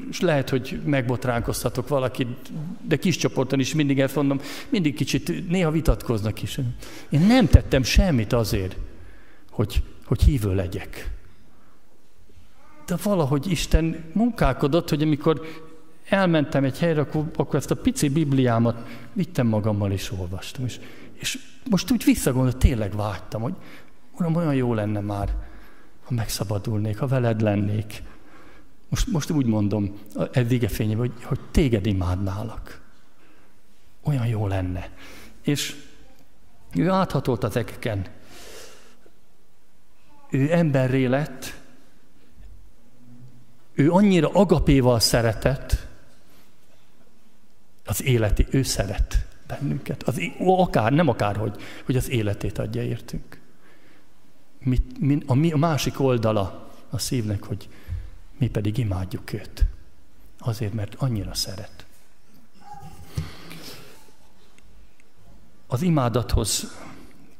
és lehet, hogy megbotránkoztatok valakit, de kis csoporton is mindig ezt mondom, mindig kicsit, néha vitatkoznak is. Én nem tettem semmit azért, hogy, hogy hívő legyek. De valahogy Isten munkálkodott, hogy amikor elmentem egy helyre, akkor, akkor ezt a pici Bibliámat vittem magammal és olvastam. És, és most úgy visszagondolom, tényleg vágytam, hogy Uram, olyan jó lenne már, ha megszabadulnék, ha veled lennék. Most, most úgy mondom, ez igefényében, hogy, hogy téged imádnálak. Olyan jó lenne. És ő áthatolt az ekeken. Ő emberré lett, ő annyira agapéval szeretett, az életi, ő szeret bennünket. Az, akár, nem akárhogy, hogy az életét adja értünk. Mi, mi, a, a másik oldala a szívnek, hogy mi pedig imádjuk őt. Azért, mert annyira szeret. Az imádathoz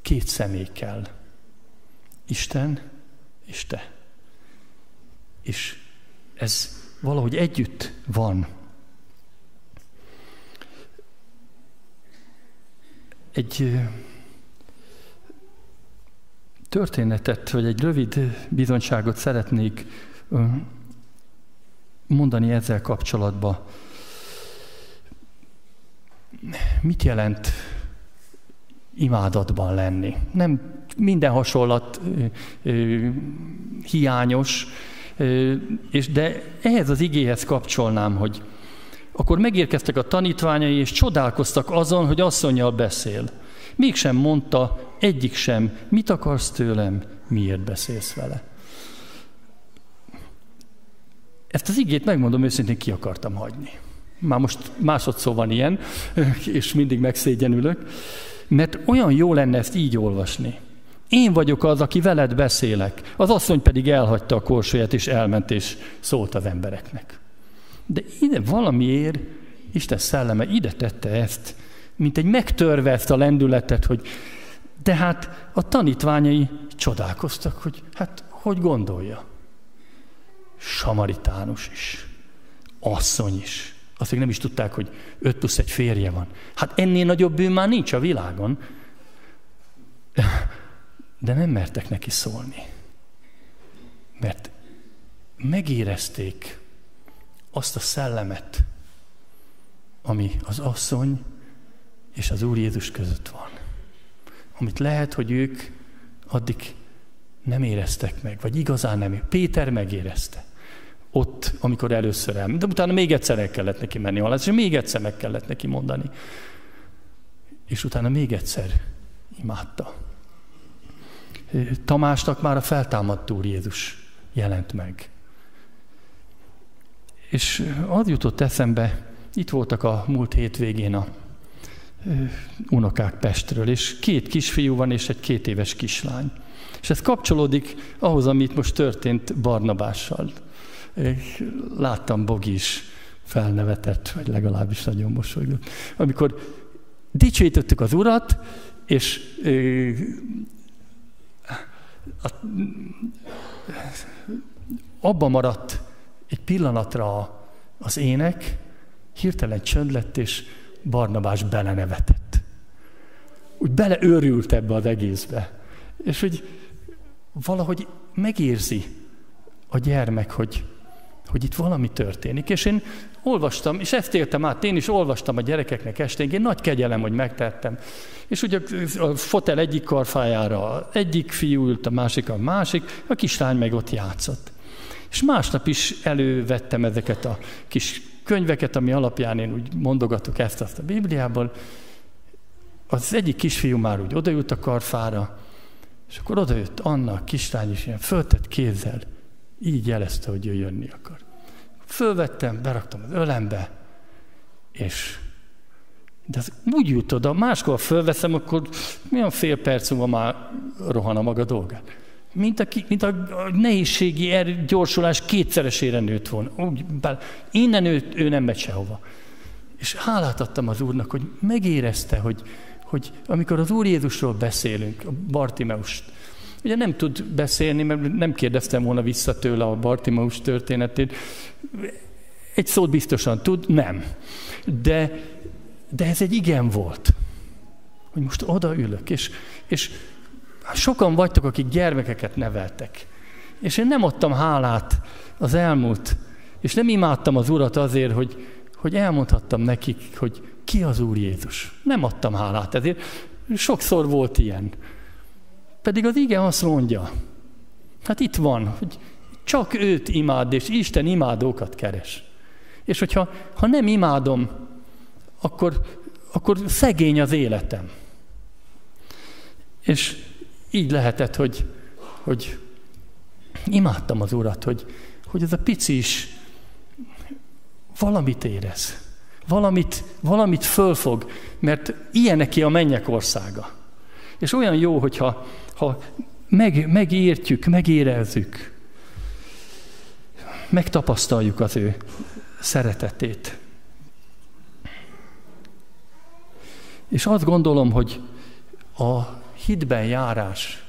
két személy kell. Isten és te. És ez valahogy együtt van. Egy történetet, vagy egy rövid bizonyságot szeretnék mondani ezzel kapcsolatban. Mit jelent imádatban lenni? Nem minden hasonlat ö, ö, hiányos, ö, és de ehhez az igéhez kapcsolnám, hogy akkor megérkeztek a tanítványai, és csodálkoztak azon, hogy asszonyjal beszél. Mégsem mondta egyik sem, mit akarsz tőlem, miért beszélsz vele. Ezt az igét megmondom őszintén, ki akartam hagyni. Már most másodszor van ilyen, és mindig megszégyenülök, mert olyan jó lenne ezt így olvasni. Én vagyok az, aki veled beszélek. Az asszony pedig elhagyta a korsóját, és elment, és szólt az embereknek. De ide valamiért Isten szelleme ide tette ezt, mint egy megtörve ezt a lendületet, hogy de hát a tanítványai csodálkoztak, hogy hát hogy gondolja. Samaritánus is, asszony is. Azt még nem is tudták, hogy öt plusz egy férje van. Hát ennél nagyobb bűn már nincs a világon. De nem mertek neki szólni. Mert megérezték azt a szellemet, ami az asszony és az Úr Jézus között van. Amit lehet, hogy ők addig nem éreztek meg, vagy igazán nem. Péter megérezte. Ott, amikor először el, de utána még egyszer el kellett neki menni alá, és még egyszer meg kellett neki mondani. És utána még egyszer imádta. Tamásnak már a feltámadt Úr Jézus jelent meg. És az jutott eszembe, itt voltak a múlt hétvégén a unokák Pestről, és két kisfiú van, és egy két éves kislány. És ez kapcsolódik ahhoz, amit most történt Barnabással. Láttam Bogi is felnevetett, vagy legalábbis nagyon mosolygott. Amikor dicsőítettük az Urat, és abba maradt egy pillanatra az ének, hirtelen csönd lett, és Barnabás belenevetett. Úgy beleőrült ebbe az egészbe. És hogy valahogy megérzi a gyermek, hogy, hogy itt valami történik. És én olvastam, és ezt éltem át, én is olvastam a gyerekeknek esténként, nagy kegyelem, hogy megtettem. És ugye a fotel egyik karfájára egyik fiú ült, a másik a másik, a kislány meg ott játszott. És másnap is elővettem ezeket a kis könyveket, ami alapján én úgy mondogatok ezt-azt a Bibliából. Az egyik kisfiú már úgy odajött a karfára, és akkor odajött Anna, a kislány is ilyen föltett kézzel, így jelezte, hogy ő jönni akar. Fölvettem, beraktam az ölembe, és De az úgy jut oda, máskor fölveszem, akkor milyen fél perc múlva már rohan a maga dolgát. Mint a, mint a nehézségi er, gyorsulás kétszeresére nőtt volna. Úgy, bár innen ő, ő nem megy sehova. És hálát adtam az Úrnak, hogy megérezte, hogy, hogy amikor az Úr Jézusról beszélünk, a Bartimeust, ugye nem tud beszélni, mert nem kérdeztem volna vissza tőle a Bartimeus történetét, egy szót biztosan tud, nem. De, de ez egy igen volt. Hogy most odaülök, és, és sokan vagytok, akik gyermekeket neveltek. És én nem adtam hálát az elmúlt, és nem imádtam az Urat azért, hogy, hogy elmondhattam nekik, hogy ki az Úr Jézus. Nem adtam hálát ezért. Sokszor volt ilyen. Pedig az igen azt mondja, hát itt van, hogy csak őt imád, és Isten imádókat keres. És hogyha ha nem imádom, akkor, akkor szegény az életem. És így lehetett, hogy, hogy imádtam az Urat, hogy, hogy ez a pici is valamit érez. Valamit, valamit fölfog, mert ilyen neki a mennyek országa. És olyan jó, hogyha ha meg, megértjük, megérezzük, megtapasztaljuk az ő szeretetét. És azt gondolom, hogy a hitben járás,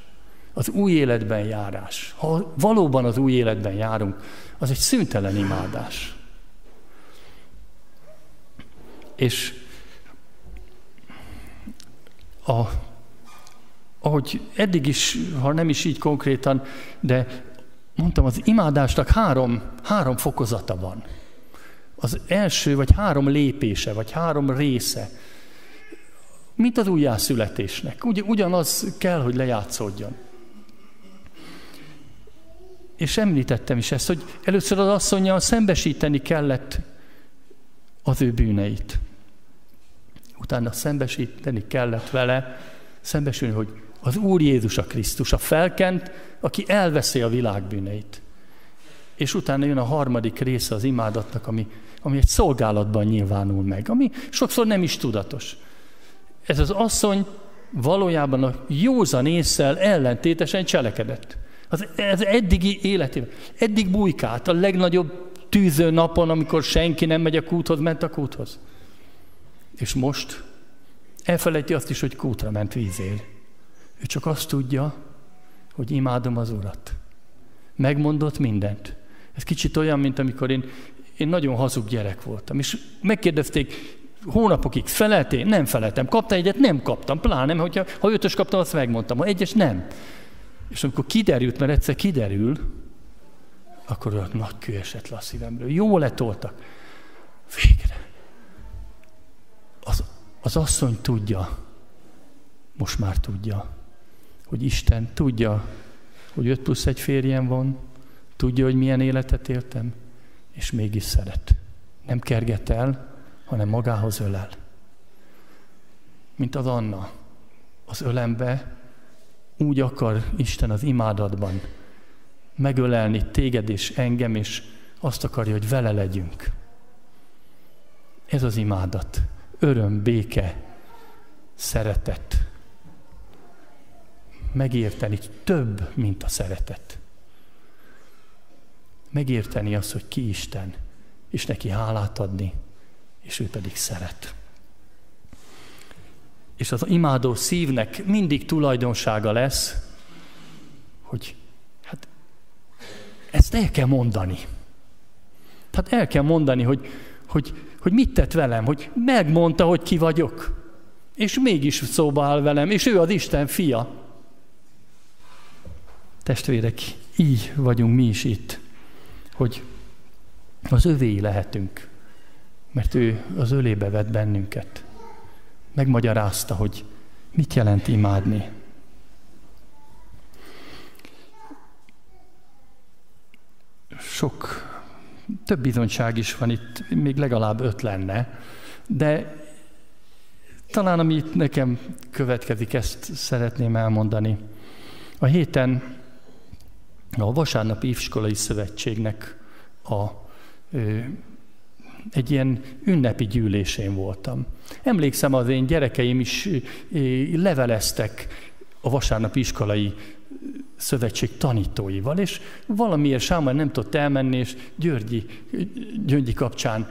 az új életben járás, ha valóban az új életben járunk, az egy szüntelen imádás. És a, ahogy eddig is, ha nem is így konkrétan, de mondtam, az imádásnak három, három fokozata van. Az első, vagy három lépése, vagy három része, mint az újjászületésnek. Ugy, ugyanaz kell, hogy lejátszódjon. És említettem is ezt, hogy először az asszonyjal szembesíteni kellett az ő bűneit. Utána szembesíteni kellett vele, szembesülni, hogy az Úr Jézus a Krisztus, a felkent, aki elveszi a világ bűneit. És utána jön a harmadik része az imádatnak, ami, ami egy szolgálatban nyilvánul meg, ami sokszor nem is tudatos. Ez az asszony valójában a józan észsel ellentétesen cselekedett. Az, ez eddigi életében. Eddig bujkált a legnagyobb tűző napon, amikor senki nem megy a kúthoz, ment a kúthoz. És most elfelejti azt is, hogy kútra ment vízér. Ő csak azt tudja, hogy imádom az Urat. Megmondott mindent. Ez kicsit olyan, mint amikor én, én nagyon hazug gyerek voltam. És megkérdezték, hónapokig feleltél? Nem feleltem. Kapta egyet? Nem kaptam. Pláne, hogyha, ha ötös kaptam, azt megmondtam. Ha egyes, nem. És amikor kiderült, mert egyszer kiderül, akkor olyan nagy kő esett le a szívemről. Jó letoltak. Végre. Az, az asszony tudja, most már tudja, hogy Isten tudja, hogy öt plusz egy férjem van, tudja, hogy milyen életet éltem, és mégis szeret. Nem kerget el, hanem magához ölel. Mint az Anna. Az ölembe úgy akar Isten az imádatban megölelni téged és engem, és azt akarja, hogy vele legyünk. Ez az imádat. Öröm, béke, szeretet. Megérteni több, mint a szeretet. Megérteni azt, hogy ki Isten, és neki hálát adni, és ő pedig szeret. És az imádó szívnek mindig tulajdonsága lesz, hogy hát ezt el kell mondani. Tehát el kell mondani, hogy, hogy, hogy mit tett velem, hogy megmondta, hogy ki vagyok. És mégis szóba áll velem, és ő az Isten fia. Testvérek, így vagyunk mi is itt, hogy az övéi lehetünk mert ő az ölébe vett bennünket. Megmagyarázta, hogy mit jelent imádni. Sok, több bizonyság is van itt, még legalább öt lenne, de talán ami itt nekem következik, ezt szeretném elmondani. A héten a Vasárnapi Iskolai Szövetségnek a egy ilyen ünnepi gyűlésén voltam. Emlékszem, az én gyerekeim is leveleztek a vasárnapi iskolai szövetség tanítóival, és valamiért Sámán nem tudott elmenni, és Györgyi, Györgyi kapcsán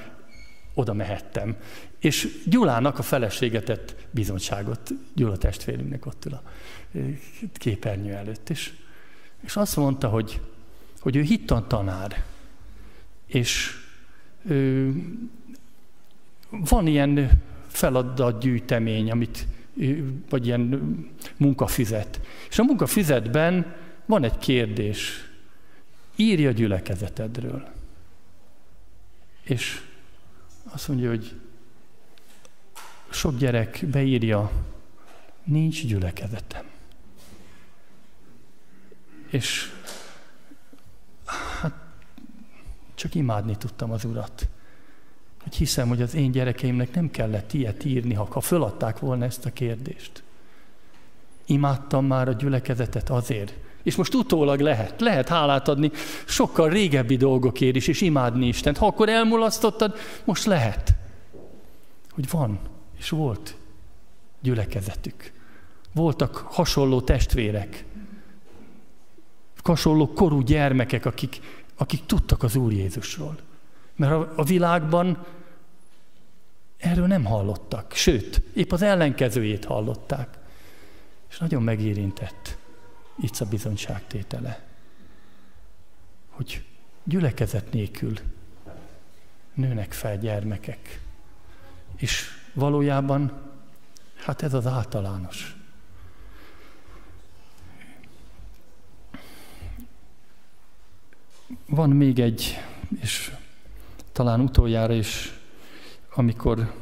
oda mehettem. És Gyulának a felesége tett bizonyságot, Gyula testvérünknek ott ül a képernyő előtt. És, és azt mondta, hogy, hogy ő hittan tanár, és ő, van ilyen feladatgyűjtemény, amit, vagy ilyen munkafizet. És a munkafizetben van egy kérdés. Írja gyülekezetedről. És azt mondja, hogy sok gyerek beírja, nincs gyülekezetem. És hát csak imádni tudtam az Urat. Hogy hiszem, hogy az én gyerekeimnek nem kellett ilyet írni, ha föladták volna ezt a kérdést. Imádtam már a gyülekezetet azért, és most utólag lehet, lehet hálát adni sokkal régebbi dolgokért is, és imádni Istent. Ha akkor elmulasztottad, most lehet, hogy van, és volt gyülekezetük. Voltak hasonló testvérek, hasonló korú gyermekek, akik, akik tudtak az Úr Jézusról. Mert a, a világban erről nem hallottak, sőt, épp az ellenkezőjét hallották. És nagyon megérintett itt a bizonyságtétele, hogy gyülekezet nélkül nőnek fel gyermekek. És valójában, hát ez az általános. Van még egy, és talán utoljára is, amikor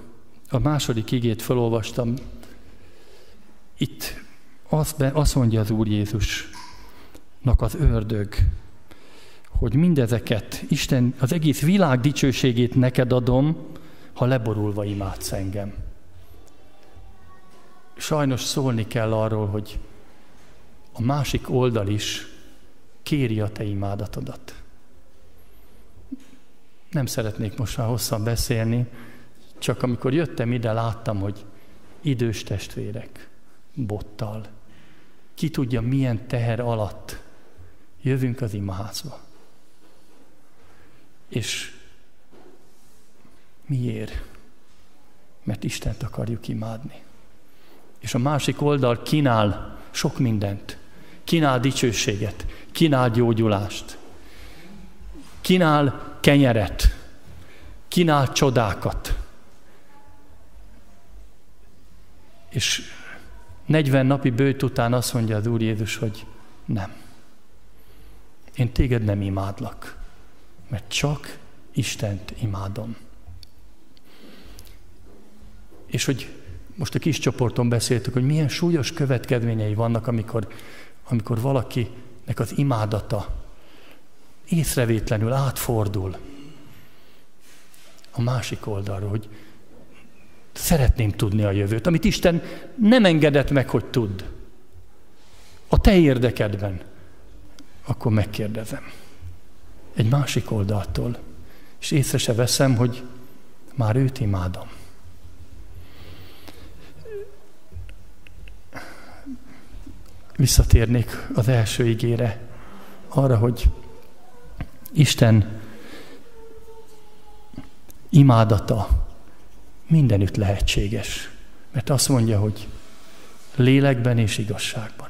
a második igét felolvastam, itt azt, be, azt mondja az Úr Jézusnak az ördög, hogy mindezeket, Isten az egész világ dicsőségét neked adom, ha leborulva imádsz engem. Sajnos szólni kell arról, hogy a másik oldal is kéri a te imádatodat. Nem szeretnék most már hosszan beszélni, csak amikor jöttem ide, láttam, hogy idős testvérek, bottal, ki tudja milyen teher alatt jövünk az imaházba. És miért? Mert Istent akarjuk imádni. És a másik oldal kínál sok mindent. Kínál dicsőséget, kínál gyógyulást, kínál kenyeret, kínál csodákat. És 40 napi bőt után azt mondja az Úr Jézus, hogy nem. Én téged nem imádlak, mert csak Istent imádom. És hogy most a kis csoporton beszéltük, hogy milyen súlyos következményei vannak, amikor, amikor valakinek az imádata észrevétlenül átfordul a másik oldalról, hogy szeretném tudni a jövőt, amit Isten nem engedett meg, hogy tudd. A te érdekedben. Akkor megkérdezem. Egy másik oldaltól. És észre se veszem, hogy már őt imádom. Visszatérnék az első igére, arra, hogy Isten imádata mindenütt lehetséges. Mert azt mondja, hogy lélekben és igazságban.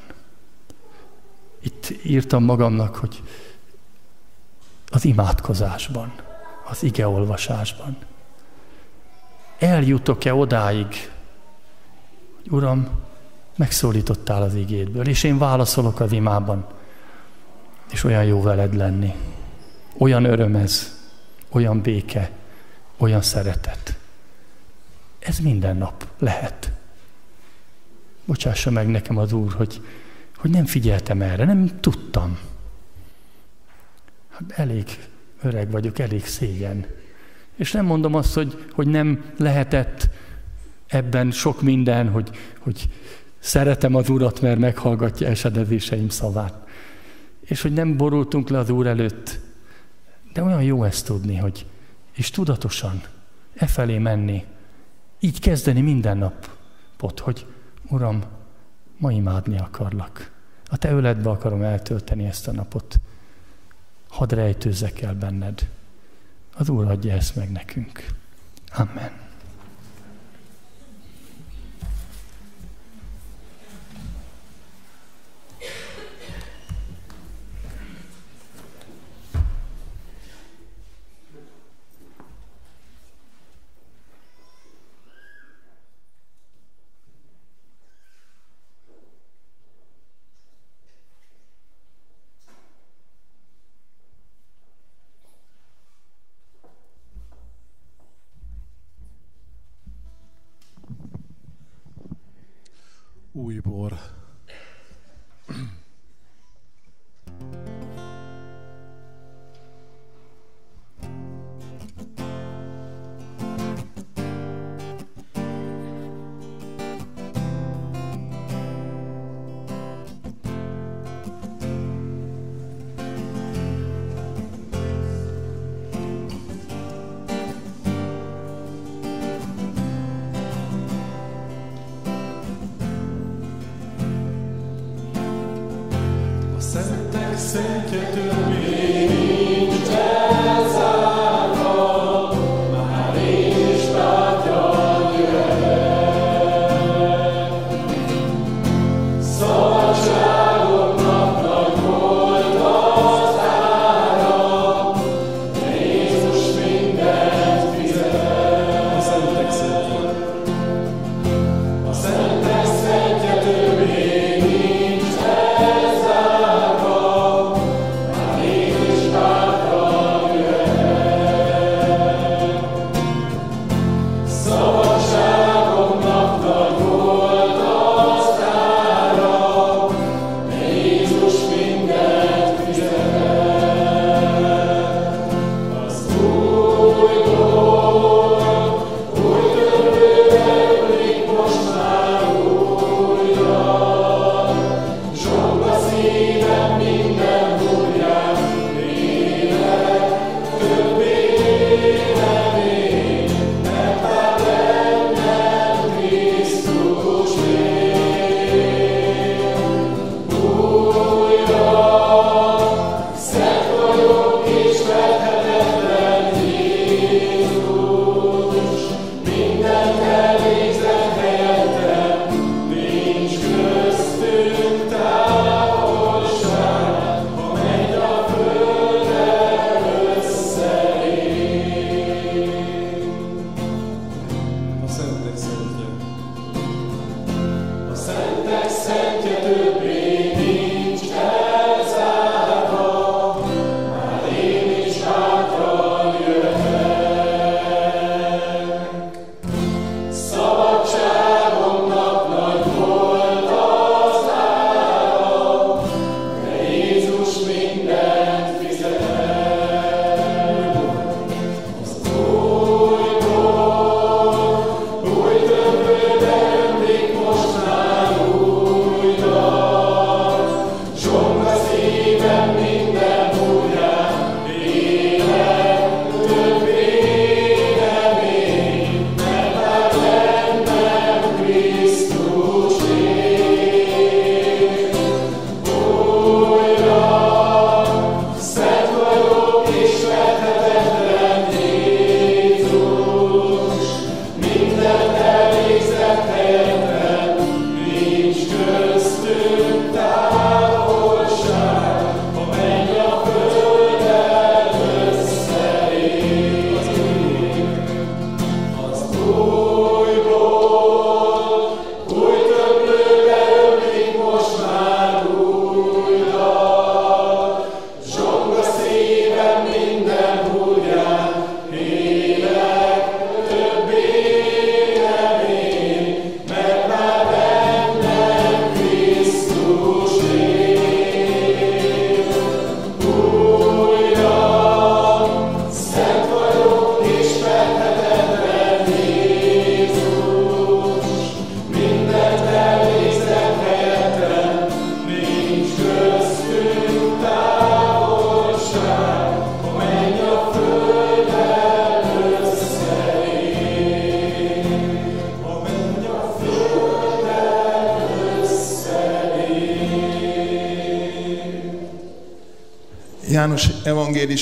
Itt írtam magamnak, hogy az imádkozásban, az igeolvasásban. Eljutok-e odáig, hogy Uram, megszólítottál az igédből, és én válaszolok az imában, és olyan jó veled lenni. Olyan öröm ez, olyan béke, olyan szeretet. Ez minden nap lehet. Bocsássa meg nekem az Úr, hogy, hogy nem figyeltem erre, nem tudtam. Hát elég öreg vagyok, elég szégyen. És nem mondom azt, hogy, hogy nem lehetett ebben sok minden, hogy, hogy szeretem az Urat, mert meghallgatja esedezéseim szavát. És hogy nem borultunk le az Úr előtt. De olyan jó ezt tudni, hogy és tudatosan e felé menni, így kezdeni minden napot, hogy Uram, ma imádni akarlak. A Te öletbe akarom eltölteni ezt a napot. Hadd rejtőzzek el benned. Az Úr adja ezt meg nekünk. Amen.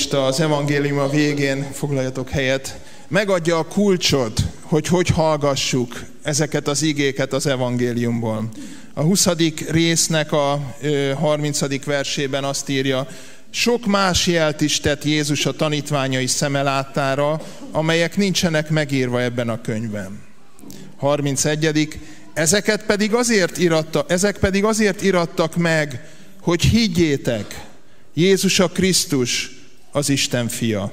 Evangélista az evangélium a végén, foglaljatok helyet, megadja a kulcsot, hogy hogy hallgassuk ezeket az igéket az evangéliumból. A 20. résznek a 30. versében azt írja, sok más jelt is tett Jézus a tanítványai szemelátára, amelyek nincsenek megírva ebben a könyvben. 31. Ezeket pedig azért iratta, ezek pedig azért irattak meg, hogy higgyétek, Jézus a Krisztus, az Isten fia.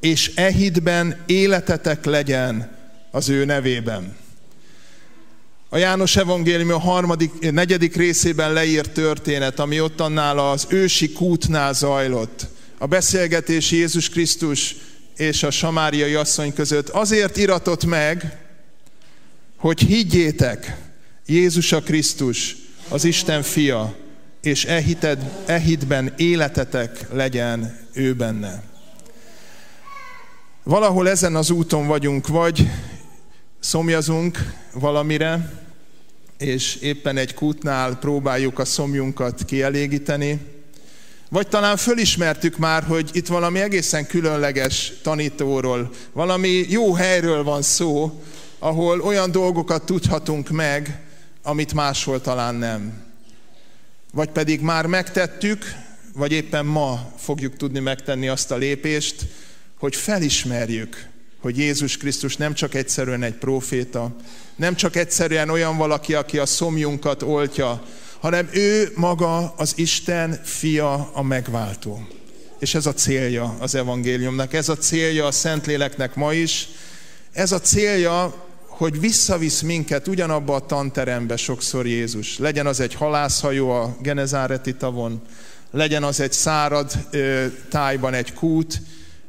És e hitben életetek legyen az ő nevében. A János Evangélium a harmadik, negyedik részében leírt történet, ami ott annál az ősi kútnál zajlott. A beszélgetés Jézus Krisztus és a samáriai asszony között azért iratott meg, hogy higgyétek, Jézus a Krisztus, az Isten fia, és e, hited, e hitben életetek legyen ő benne. Valahol ezen az úton vagyunk, vagy szomjazunk valamire, és éppen egy kútnál próbáljuk a szomjunkat kielégíteni, vagy talán fölismertük már, hogy itt valami egészen különleges tanítóról, valami jó helyről van szó, ahol olyan dolgokat tudhatunk meg, amit máshol talán nem. Vagy pedig már megtettük, vagy éppen ma fogjuk tudni megtenni azt a lépést, hogy felismerjük, hogy Jézus Krisztus nem csak egyszerűen egy próféta, nem csak egyszerűen olyan valaki, aki a szomjunkat oltja, hanem ő maga az Isten fia, a megváltó. És ez a célja az evangéliumnak, ez a célja a Szentléleknek ma is, ez a célja, hogy visszavisz minket ugyanabba a tanterembe sokszor Jézus. Legyen az egy halászhajó a Genezáreti tavon, legyen az egy szárad tájban egy kút,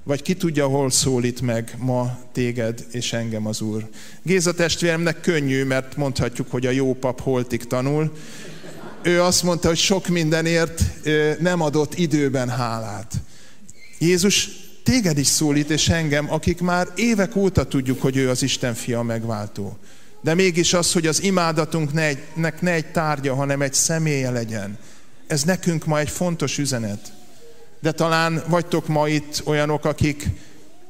vagy ki tudja, hol szólít meg ma téged és engem az Úr. Géza testvéremnek könnyű, mert mondhatjuk, hogy a jó pap holtig tanul. Ő azt mondta, hogy sok mindenért nem adott időben hálát. Jézus téged is szólít, és engem, akik már évek óta tudjuk, hogy ő az Isten fia megváltó. De mégis az, hogy az imádatunknak ne egy tárgya, hanem egy személye legyen. Ez nekünk ma egy fontos üzenet de talán vagytok ma itt olyanok, akik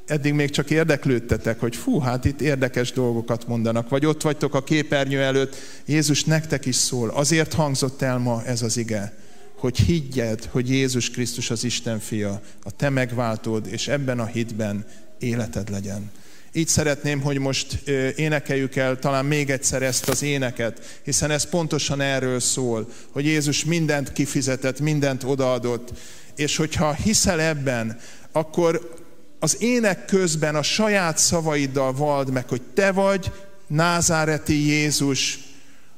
eddig még csak érdeklődtetek, hogy fú, hát itt érdekes dolgokat mondanak, vagy ott vagytok a képernyő előtt, Jézus nektek is szól. Azért hangzott el ma ez az ige, hogy higgyed, hogy Jézus Krisztus az Isten fia, a te megváltód, és ebben a hitben életed legyen. Így szeretném, hogy most énekeljük el talán még egyszer ezt az éneket, hiszen ez pontosan erről szól, hogy Jézus mindent kifizetett, mindent odaadott, és hogyha hiszel ebben, akkor az ének közben a saját szavaiddal vald meg, hogy te vagy názáreti Jézus,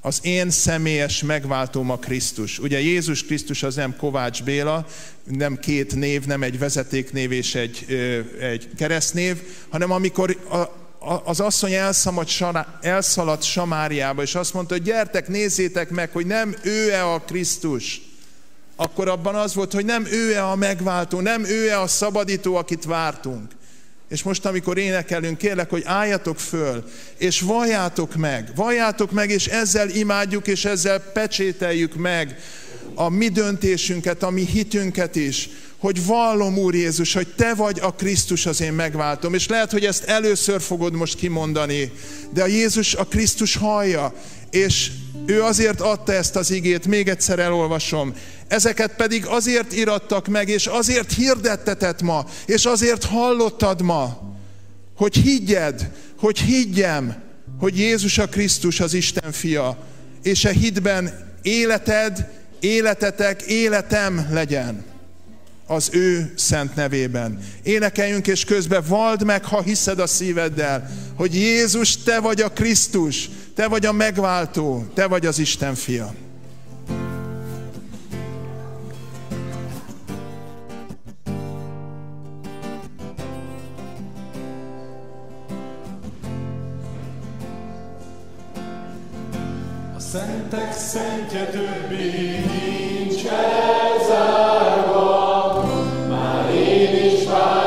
az én személyes megváltóm a Krisztus. Ugye Jézus Krisztus az nem Kovács Béla, nem két név, nem egy vezetéknév és egy, egy keresztnév, hanem amikor a, az asszony elszaladt, Samáriába, és azt mondta, hogy gyertek, nézzétek meg, hogy nem ő-e a Krisztus, akkor abban az volt, hogy nem ő-e a megváltó, nem ő-e a szabadító, akit vártunk. És most, amikor énekelünk, kérlek, hogy álljatok föl, és valljátok meg, valljátok meg, és ezzel imádjuk, és ezzel pecsételjük meg a mi döntésünket, a mi hitünket is, hogy vallom, Úr Jézus, hogy Te vagy a Krisztus az én megváltom. És lehet, hogy ezt először fogod most kimondani, de a Jézus a Krisztus hallja, és ő azért adta ezt az igét, még egyszer elolvasom. Ezeket pedig azért irattak meg, és azért hirdettetett ma, és azért hallottad ma, hogy higgyed, hogy higgyem, hogy Jézus a Krisztus az Isten fia, és a hitben életed, életetek, életem legyen az ő szent nevében. Énekeljünk, és közben vald meg, ha hiszed a szíveddel, hogy Jézus, te vagy a Krisztus, te vagy a megváltó, te vagy az Isten fia. A szentek szentje többé nincs elzárva. Jézus minden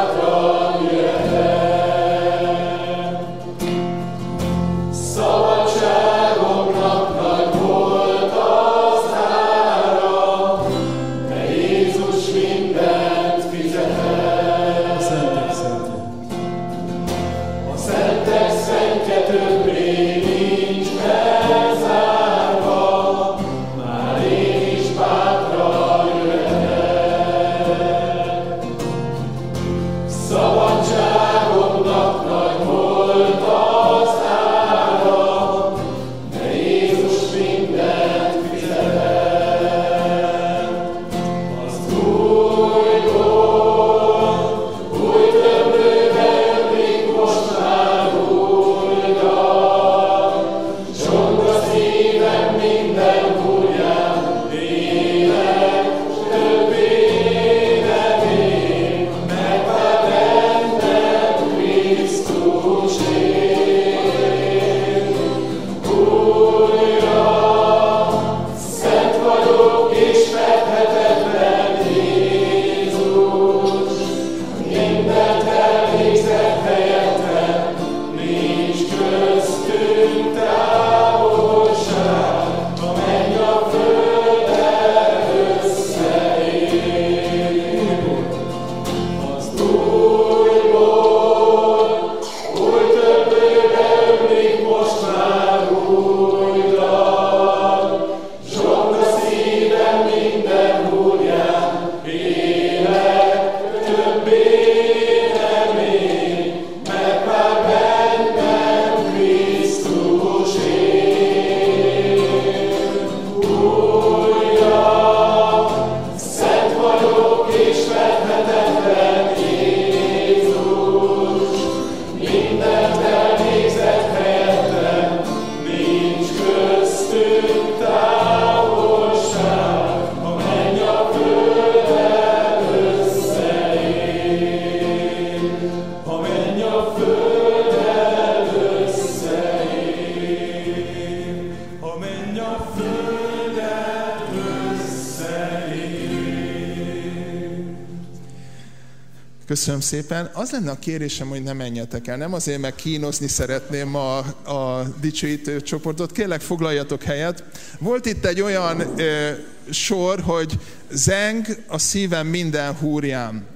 Köszönöm szépen. Az lenne a kérésem, hogy ne menjetek el. Nem azért, mert kínozni szeretném a, a dicsőítő csoportot. Kérlek, foglaljatok helyet. Volt itt egy olyan ö, sor, hogy zeng a szívem minden húrjám.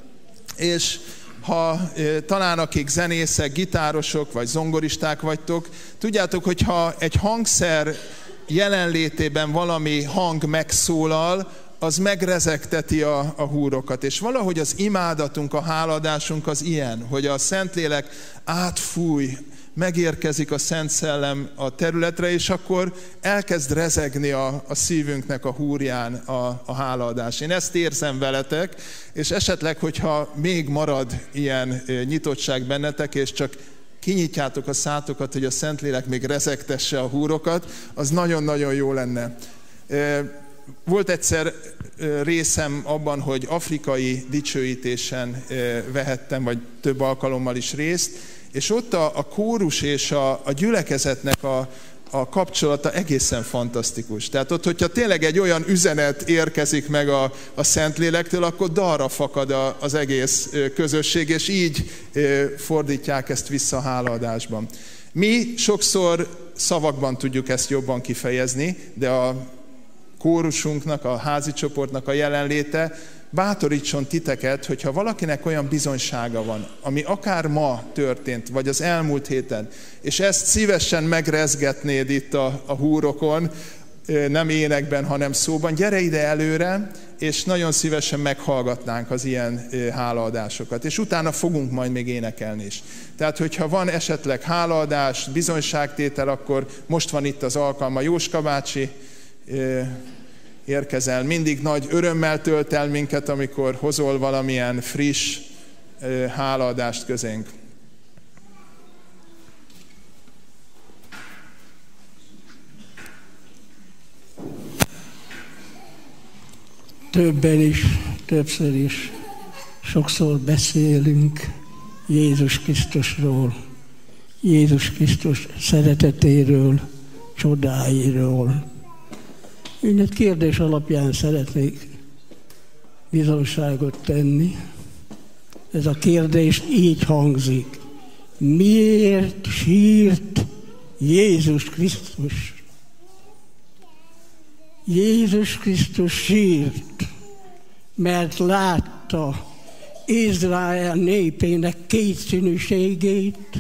És ha talán akik zenészek, gitárosok vagy zongoristák vagytok, tudjátok, hogy ha egy hangszer jelenlétében valami hang megszólal, az megrezegteti a, a húrokat. És valahogy az imádatunk, a háladásunk az ilyen, hogy a Szentlélek átfúj, megérkezik a Szent Szellem a területre, és akkor elkezd rezegni a, a szívünknek a húrján a, a hálaadás. Én ezt érzem veletek, és esetleg, hogyha még marad ilyen nyitottság bennetek, és csak kinyitjátok a szátokat, hogy a Szentlélek még rezegtesse a húrokat, az nagyon-nagyon jó lenne. Volt egyszer részem abban, hogy afrikai dicsőítésen vehettem, vagy több alkalommal is részt, és ott a, a kórus és a, a gyülekezetnek a, a kapcsolata egészen fantasztikus. Tehát ott, hogyha tényleg egy olyan üzenet érkezik meg a, a Szentlélektől, akkor darra fakad a, az egész közösség, és így fordítják ezt vissza a hálaadásban. Mi sokszor szavakban tudjuk ezt jobban kifejezni, de a kórusunknak, a házi csoportnak a jelenléte bátorítson titeket, hogyha valakinek olyan bizonysága van, ami akár ma történt, vagy az elmúlt héten, és ezt szívesen megrezgetnéd itt a, a húrokon, nem énekben, hanem szóban, gyere ide előre, és nagyon szívesen meghallgatnánk az ilyen hálaadásokat. És utána fogunk majd még énekelni is. Tehát, hogyha van esetleg hálaadás, bizonyságtétel, akkor most van itt az alkalma. Jóska bácsi, érkezel. Mindig nagy örömmel tölt el minket, amikor hozol valamilyen friss hálaadást közénk. Többen is, többször is, sokszor beszélünk Jézus Krisztusról, Jézus Krisztus szeretetéről, csodáiról, én egy kérdés alapján szeretnék bizonságot tenni. Ez a kérdés így hangzik. Miért sírt Jézus Krisztus? Jézus Krisztus sírt, mert látta Izrael népének kétszínűségét,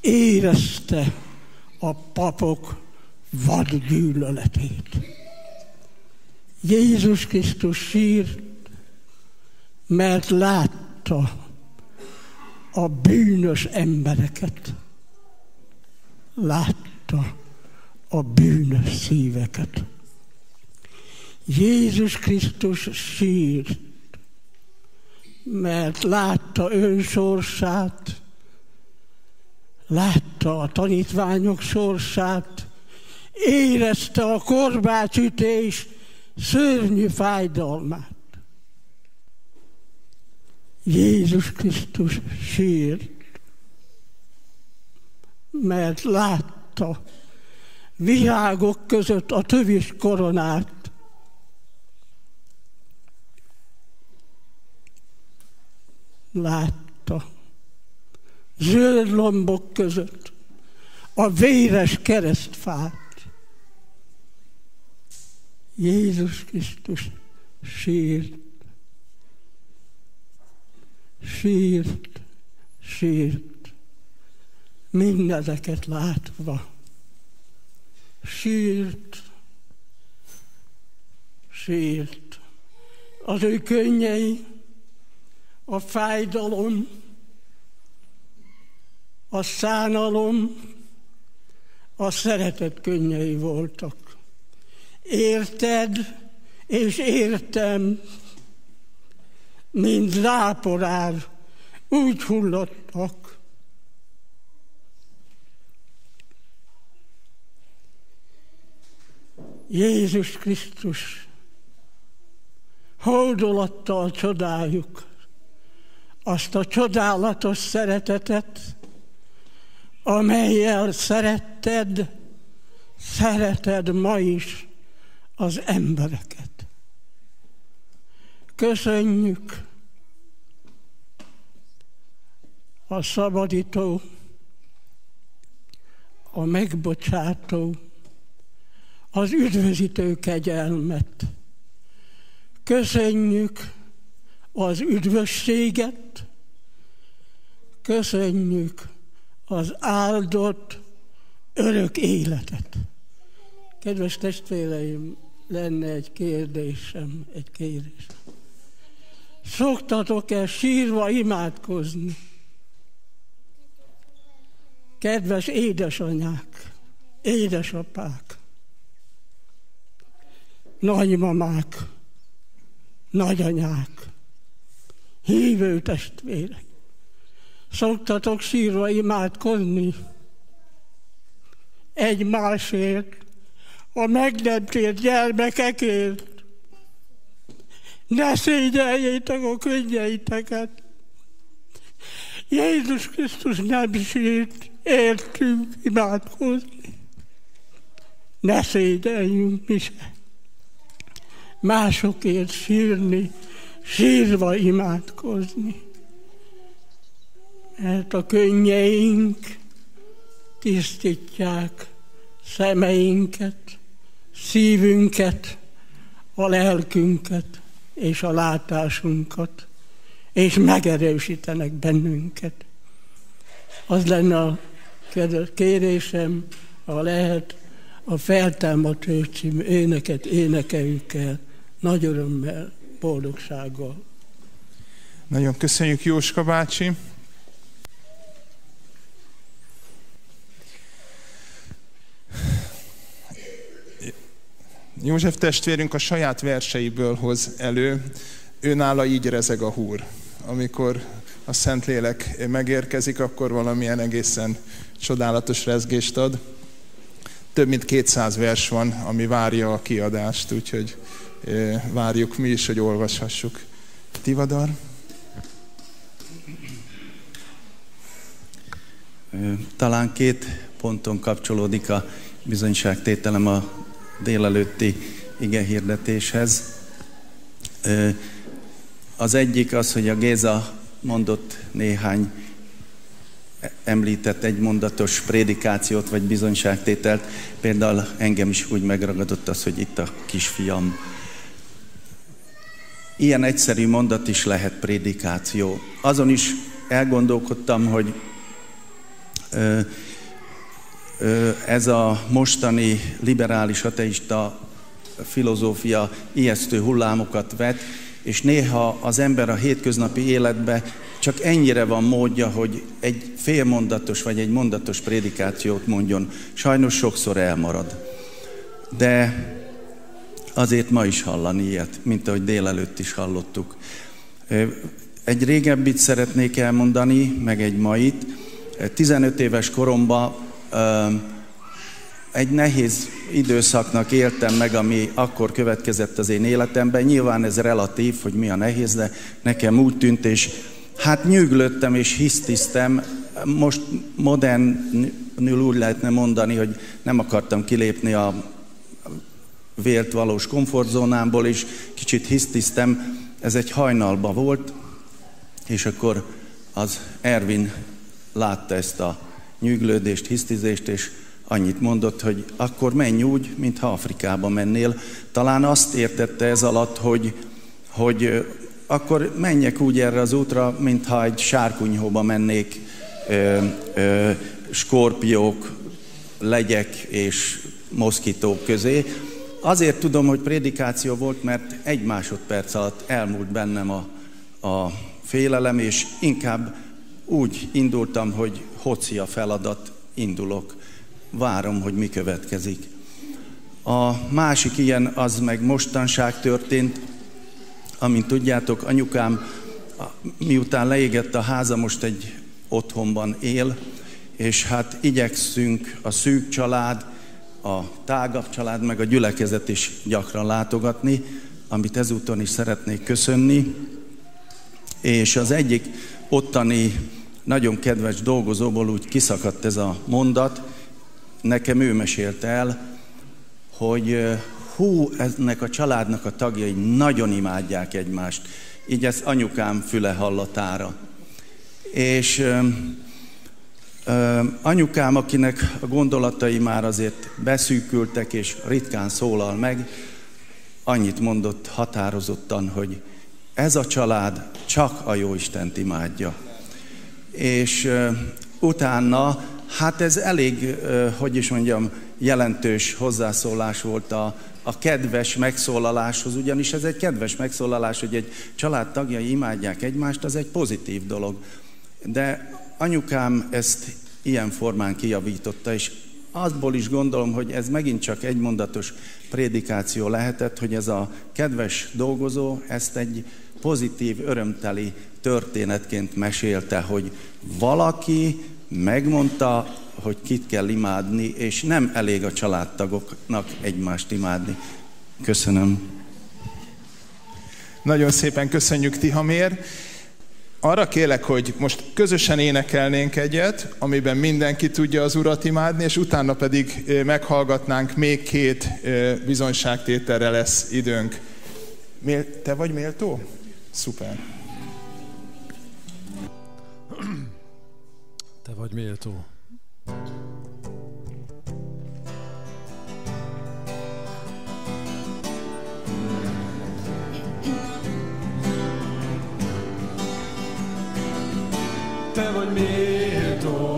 érezte a papok vad gyűlöletét. Jézus Krisztus sírt, mert látta a bűnös embereket. Látta a bűnös szíveket. Jézus Krisztus sírt, mert látta önsorsát, látta a tanítványok sorsát, érezte a korbácsütés szörnyű fájdalmát. Jézus Krisztus sírt, mert látta virágok között a tövis koronát. Látta zöld lombok között a véres keresztfát. Jézus Krisztus sírt, sírt, sírt, mindezeket látva. Sírt, sírt. Az ő könnyei, a fájdalom, a szánalom, a szeretet könnyei voltak érted? És értem, mint záporár, úgy hullottak. Jézus Krisztus holdolatta a csodájuk, azt a csodálatos szeretetet, amelyel szeretted, szereted ma is az embereket. Köszönjük, a szabadító, a megbocsátó, az üdvözítő kegyelmet. Köszönjük az üdvösséget, köszönjük az áldott örök életet. Kedves testvéreim, lenne egy kérdésem, egy kérésem. Szoktatok-e sírva imádkozni? Kedves édesanyák, édesapák, nagymamák, nagyanyák, hívő testvérek, szoktatok sírva imádkozni egymásért, a meg nem tért gyermekekért. Ne szégyeljétek a könnyeiteket. Jézus Krisztus nem sírt, értünk imádkozni. Ne szégyeljünk mi se. Másokért sírni, sírva imádkozni. Mert a könnyeink tisztítják szemeinket, szívünket, a lelkünket és a látásunkat, és megerősítenek bennünket. Az lenne a kérésem, ha lehet, a feltámadt című éneket énekeljük el nagy örömmel, boldogsággal. Nagyon köszönjük Jóska bácsi. József testvérünk a saját verseiből hoz elő, ő nála így rezeg a húr. Amikor a Szentlélek megérkezik, akkor valamilyen egészen csodálatos rezgést ad. Több mint 200 vers van, ami várja a kiadást, úgyhogy várjuk mi is, hogy olvashassuk. Tivadar? Talán két ponton kapcsolódik a bizonyságtételem a délelőtti ige hirdetéshez. Az egyik az, hogy a Géza mondott néhány említett egy mondatos prédikációt vagy bizonyságtételt. Például engem is úgy megragadott az, hogy itt a kisfiam. Ilyen egyszerű mondat is lehet prédikáció. Azon is elgondolkodtam, hogy ez a mostani liberális ateista filozófia ijesztő hullámokat vet, és néha az ember a hétköznapi életbe csak ennyire van módja, hogy egy félmondatos vagy egy mondatos prédikációt mondjon. Sajnos sokszor elmarad. De azért ma is hallani ilyet, mint ahogy délelőtt is hallottuk. Egy régebbit szeretnék elmondani, meg egy mait. 15 éves koromban egy nehéz időszaknak éltem meg, ami akkor következett az én életemben. Nyilván ez relatív, hogy mi a nehéz, de nekem úgy tűnt, és hát nyűglöttem és hisztisztem. Most modernül úgy lehetne mondani, hogy nem akartam kilépni a vélt valós komfortzónámból, és kicsit hisztisztem. Ez egy hajnalba volt, és akkor az Ervin látta ezt a nyűglődést, hisztizést, és annyit mondott, hogy akkor menj úgy, mintha Afrikába mennél. Talán azt értette ez alatt, hogy, hogy akkor menjek úgy erre az útra, mintha egy sárkunyhóba mennék, ö, ö, skorpiók, legyek és moszkitók közé. Azért tudom, hogy prédikáció volt, mert egy másodperc alatt elmúlt bennem a, a félelem, és inkább úgy indultam, hogy hoci a feladat, indulok, várom, hogy mi következik. A másik ilyen, az meg mostanság történt, amint tudjátok, anyukám miután leégett a háza, most egy otthonban él, és hát igyekszünk a szűk család, a tágabb család, meg a gyülekezet is gyakran látogatni, amit ezúton is szeretnék köszönni. És az egyik ottani nagyon kedves dolgozóból úgy kiszakadt ez a mondat, nekem ő mesélte el, hogy hú, ennek a családnak a tagjai nagyon imádják egymást. Így ez anyukám füle hallatára. És ö, ö, anyukám, akinek a gondolatai már azért beszűkültek, és ritkán szólal meg, annyit mondott határozottan, hogy ez a család csak a Jóistent imádja. És utána, hát ez elég, hogy is mondjam, jelentős hozzászólás volt a, a kedves megszólaláshoz, ugyanis ez egy kedves megszólalás, hogy egy család tagjai imádják egymást, az egy pozitív dolog. De anyukám ezt ilyen formán kijavította, és azból is gondolom, hogy ez megint csak egy mondatos prédikáció lehetett, hogy ez a kedves dolgozó ezt egy pozitív, örömteli történetként mesélte, hogy valaki megmondta, hogy kit kell imádni, és nem elég a családtagoknak egymást imádni. Köszönöm. Nagyon szépen köszönjük, Tihamér. Arra kérlek, hogy most közösen énekelnénk egyet, amiben mindenki tudja az Urat imádni, és utána pedig meghallgatnánk még két bizonyságtételre lesz időnk. Te vagy méltó? Szuper. Te vagy méltó. Te vagy méltó,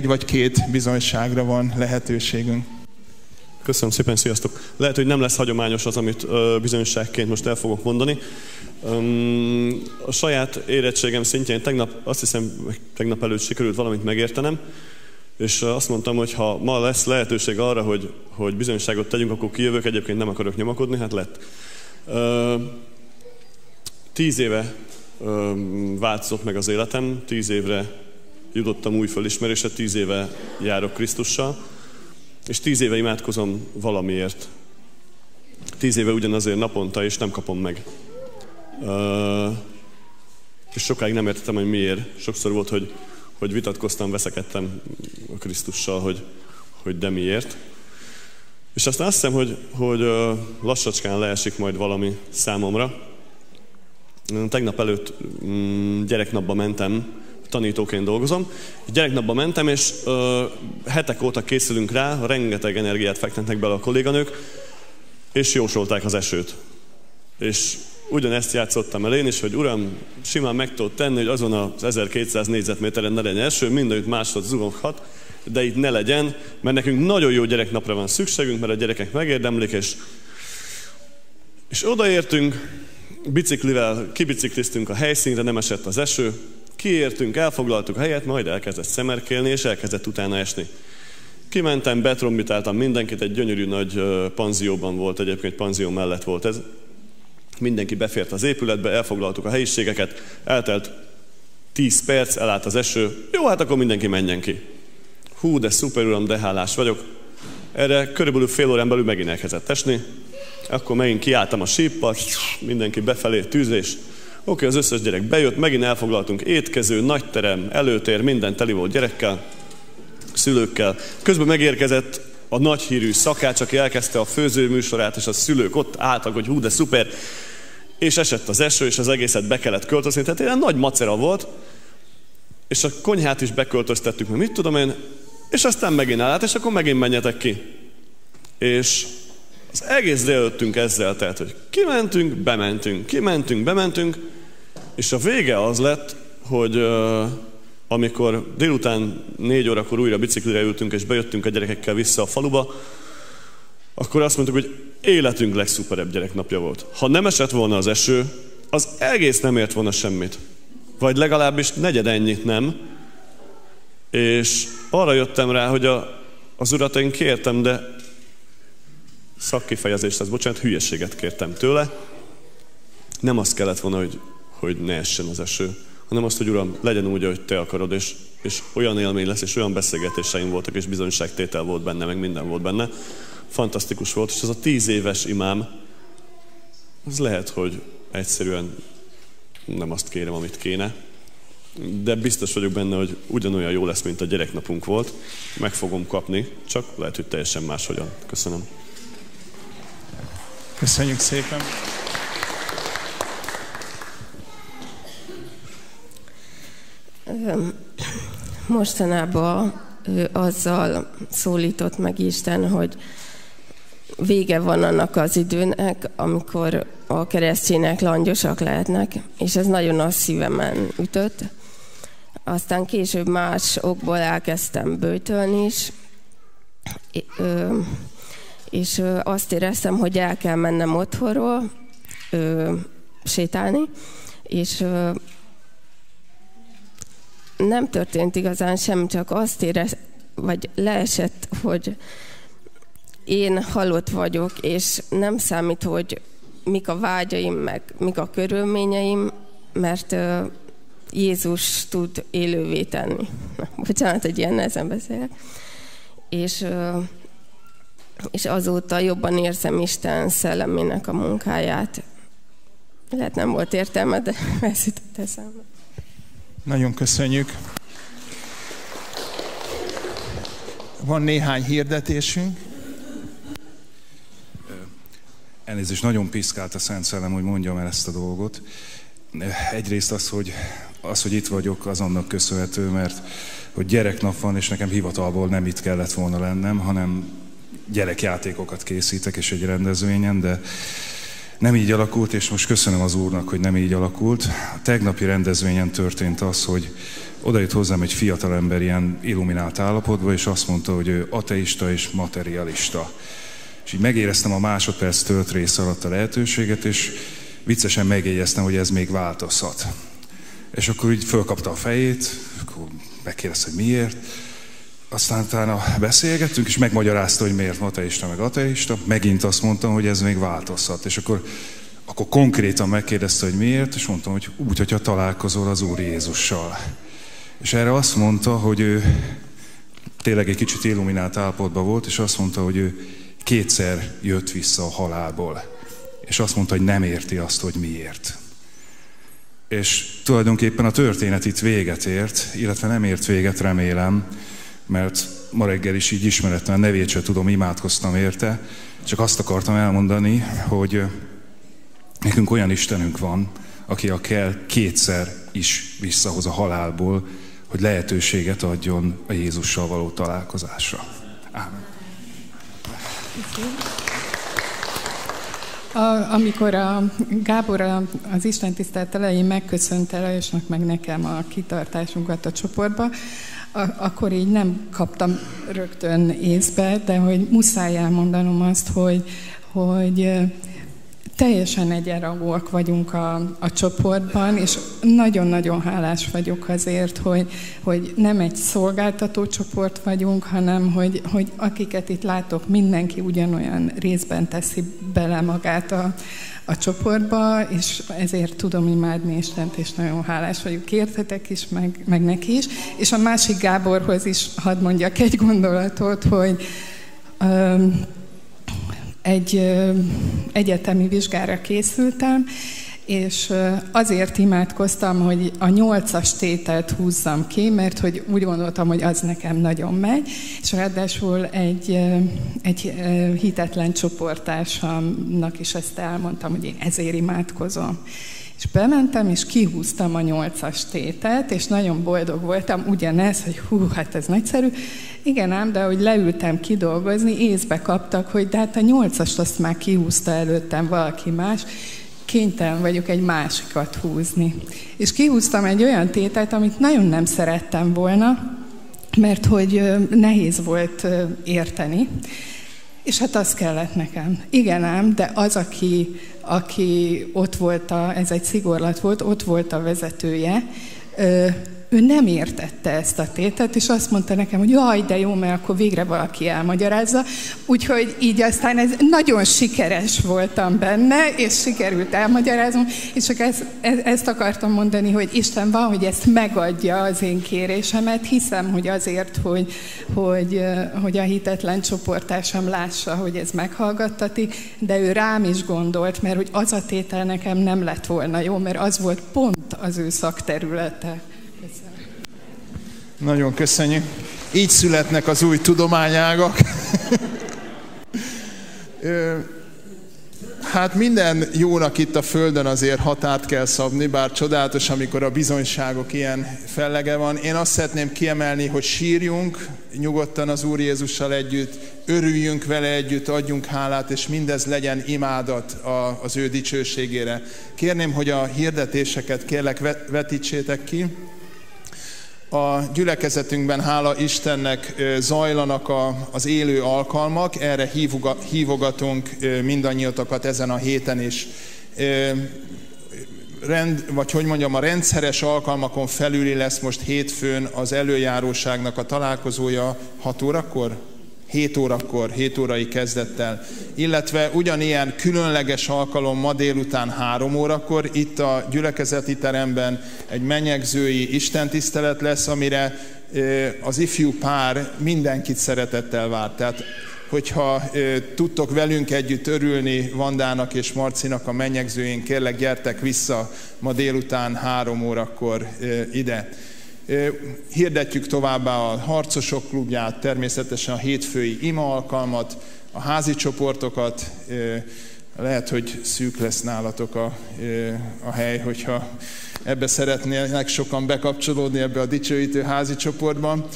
egy vagy két bizonyságra van lehetőségünk. Köszönöm szépen, sziasztok! Lehet, hogy nem lesz hagyományos az, amit bizonyságként most el fogok mondani. A saját érettségem szintjén tegnap, azt hiszem, tegnap előtt sikerült valamit megértenem, és azt mondtam, hogy ha ma lesz lehetőség arra, hogy, hogy bizonyságot tegyünk, akkor kijövök, egyébként nem akarok nyomakodni, hát lett. Tíz éve változott meg az életem, tíz évre jutottam új fölismerésre, tíz éve járok Krisztussal, és tíz éve imádkozom valamiért. Tíz éve ugyanazért naponta, és nem kapom meg. Uh, és sokáig nem értettem, hogy miért. Sokszor volt, hogy, hogy vitatkoztam, veszekedtem a Krisztussal, hogy, hogy de miért. És aztán azt hiszem, hogy, hogy lassacskán leesik majd valami számomra. Tegnap előtt mm, gyereknapba mentem, tanítóként dolgozom. Gyereknapba mentem, és ö, hetek óta készülünk rá, rengeteg energiát fektetnek bele a kolléganők, és jósolták az esőt. És ugyanezt játszottam el én is, hogy uram, simán meg tudod tenni, hogy azon az 1200 négyzetméteren ne legyen eső, mindenütt másod zugoghat, de itt ne legyen, mert nekünk nagyon jó gyereknapra van szükségünk, mert a gyerekek megérdemlik, és, és odaértünk, biciklivel kibicikliztünk a helyszínre, nem esett az eső, Kiértünk, elfoglaltuk a helyet, majd elkezdett szemerkélni, és elkezdett utána esni. Kimentem, betrombitáltam mindenkit, egy gyönyörű nagy panzióban volt, egyébként panzió mellett volt ez. Mindenki befért az épületbe, elfoglaltuk a helyiségeket, eltelt 10 perc, elállt az eső, jó, hát akkor mindenki menjen ki. Hú, de szuper uram, de hálás vagyok. Erre körülbelül fél órán belül megint elkezdett esni, akkor megint kiálltam a síppal, mindenki befelé, tűzés. Oké, az összes gyerek bejött, megint elfoglaltunk étkező, nagy terem, előtér, minden teli volt gyerekkel, szülőkkel. Közben megérkezett a nagy hírű szakács, aki elkezdte a főzőműsorát, és a szülők ott álltak, hogy hú, de szuper, és esett az eső, és az egészet be kellett költözni, tehát ilyen nagy macera volt, és a konyhát is beköltöztettük, mert mit tudom én, és aztán megint állt, és akkor megint menjetek ki. És az egész délőttünk ezzel, tehát, hogy kimentünk, bementünk, kimentünk, bementünk, és a vége az lett, hogy uh, amikor délután négy órakor újra biciklire ültünk, és bejöttünk a gyerekekkel vissza a faluba, akkor azt mondtuk, hogy életünk legszuperebb gyereknapja volt. Ha nem esett volna az eső, az egész nem ért volna semmit. Vagy legalábbis negyed ennyit nem. És arra jöttem rá, hogy a, az urat én kértem, de szakkifejezést, az bocsánat, hülyeséget kértem tőle. Nem azt kellett volna, hogy, hogy ne essen az eső, hanem azt, hogy Uram, legyen úgy, hogy Te akarod, és, és olyan élmény lesz, és olyan beszélgetéseim voltak, és bizonyságtétel volt benne, meg minden volt benne. Fantasztikus volt, és ez a tíz éves imám, az lehet, hogy egyszerűen nem azt kérem, amit kéne, de biztos vagyok benne, hogy ugyanolyan jó lesz, mint a gyereknapunk volt. Meg fogom kapni, csak lehet, hogy teljesen máshogyan. Köszönöm. Köszönjük szépen! Mostanában azzal szólított meg Isten, hogy vége van annak az időnek, amikor a keresztények langyosak lehetnek, és ez nagyon a szívemen ütött. Aztán később más okból elkezdtem bőtölni is, és azt éreztem, hogy el kell mennem otthonról sétálni, és nem történt igazán sem, csak azt érez, vagy leesett, hogy én halott vagyok, és nem számít, hogy mik a vágyaim, meg mik a körülményeim, mert uh, Jézus tud élővé tenni. Bocsánat, hogy ilyen nehezen beszélek. És, uh, és azóta jobban érzem Isten szellemének a munkáját. Lehet nem volt értelme, de ez jutott eszembe. Nagyon köszönjük. Van néhány hirdetésünk. Elnézést, nagyon piszkált a Szent Szellem, hogy mondjam el ezt a dolgot. Egyrészt az, hogy, az, hogy itt vagyok, az annak köszönhető, mert hogy gyereknap van, és nekem hivatalból nem itt kellett volna lennem, hanem gyerekjátékokat készítek, és egy rendezvényen, de nem így alakult, és most köszönöm az Úrnak, hogy nem így alakult. A tegnapi rendezvényen történt az, hogy odajött hozzám egy fiatal ember ilyen illuminált állapotban, és azt mondta, hogy ő ateista és materialista. És így megéreztem a másodperc tölt rész alatt a lehetőséget, és viccesen megjegyeztem, hogy ez még változhat. És akkor így fölkapta a fejét, akkor megkérdezte, hogy miért, aztán utána beszélgettünk, és megmagyarázta, hogy miért ateista, meg ateista. Megint azt mondtam, hogy ez még változhat. És akkor, akkor konkrétan megkérdezte, hogy miért, és mondtam, hogy úgy, hogyha találkozol az Úr Jézussal. És erre azt mondta, hogy ő tényleg egy kicsit illuminált állapotban volt, és azt mondta, hogy ő kétszer jött vissza a halálból. És azt mondta, hogy nem érti azt, hogy miért. És tulajdonképpen a történet itt véget ért, illetve nem ért véget, remélem, mert ma reggel is így ismeretlen nevét sem tudom, imádkoztam érte, csak azt akartam elmondani, hogy nekünk olyan Istenünk van, aki a kell kétszer is visszahoz a halálból, hogy lehetőséget adjon a Jézussal való találkozásra. Ámen. A, amikor a Gábor az Isten tisztelt elején megköszönte Lajosnak meg nekem a kitartásunkat a csoportba, akkor így nem kaptam rögtön észbe, de hogy muszáj elmondanom azt, hogy, hogy teljesen egyenrangúak vagyunk a, a csoportban, és nagyon-nagyon hálás vagyok azért, hogy, hogy nem egy szolgáltató csoport vagyunk, hanem hogy, hogy akiket itt látok, mindenki ugyanolyan részben teszi bele magát a, a csoportba, és ezért tudom imádni Istent, és nagyon hálás vagyok értetek is, meg, meg neki is. És a másik Gáborhoz is hadd mondjak egy gondolatot, hogy um, egy egyetemi vizsgára készültem, és azért imádkoztam, hogy a nyolcas tételt húzzam ki, mert hogy úgy gondoltam, hogy az nekem nagyon megy, és ráadásul egy, egy hitetlen csoportársamnak is ezt elmondtam, hogy én ezért imádkozom. És bementem, és kihúztam a nyolcas tételt, és nagyon boldog voltam, ugyanez, hogy hú, hát ez nagyszerű. Igen ám, de hogy leültem kidolgozni, észbe kaptak, hogy de hát a nyolcast azt már kihúzta előttem valaki más, kénytelen vagyok egy másikat húzni. És kihúztam egy olyan tételt, amit nagyon nem szerettem volna, mert hogy nehéz volt érteni. És hát az kellett nekem. Igen ám, de az, aki, aki ott volt, a, ez egy szigorlat volt, ott volt a vezetője, ő nem értette ezt a tétet, és azt mondta nekem, hogy jaj, de jó, mert akkor végre valaki elmagyarázza. Úgyhogy így aztán ez nagyon sikeres voltam benne, és sikerült elmagyaráznom, és csak ezt, ezt akartam mondani, hogy Isten van, hogy ezt megadja az én kérésemet, hiszem, hogy azért, hogy, hogy, hogy a hitetlen csoportásam lássa, hogy ez meghallgattati, de ő rám is gondolt, mert hogy az a tétel nekem nem lett volna jó, mert az volt pont az ő szakterülete. Nagyon köszönjük. Így születnek az új tudományágak. Hát minden jónak itt a Földön azért határt kell szabni, bár csodálatos, amikor a bizonyságok ilyen fellege van. Én azt szeretném kiemelni, hogy sírjunk nyugodtan az Úr Jézussal együtt, örüljünk vele együtt, adjunk hálát, és mindez legyen imádat az ő dicsőségére. Kérném, hogy a hirdetéseket kérlek vetítsétek ki a gyülekezetünkben, hála Istennek zajlanak a, az élő alkalmak, erre hívogatunk mindannyiatokat ezen a héten is. Rend, vagy hogy mondjam, a rendszeres alkalmakon felüli lesz most hétfőn az előjáróságnak a találkozója 6 órakor? 7 órakor, 7 órai kezdettel, illetve ugyanilyen különleges alkalom ma délután 3 órakor itt a gyülekezeti teremben egy menyegzői istentisztelet lesz, amire az ifjú pár mindenkit szeretettel vár. Tehát hogyha tudtok velünk együtt örülni Vandának és Marcinak a mennyegzőjén, kérlek gyertek vissza ma délután három órakor ide. Hirdetjük továbbá a Harcosok klubját, természetesen a hétfői ima alkalmat, a házi csoportokat, lehet, hogy szűk lesz nálatok a, a hely, hogyha ebbe szeretnének sokan bekapcsolódni ebbe a dicsőítő házi csoportban.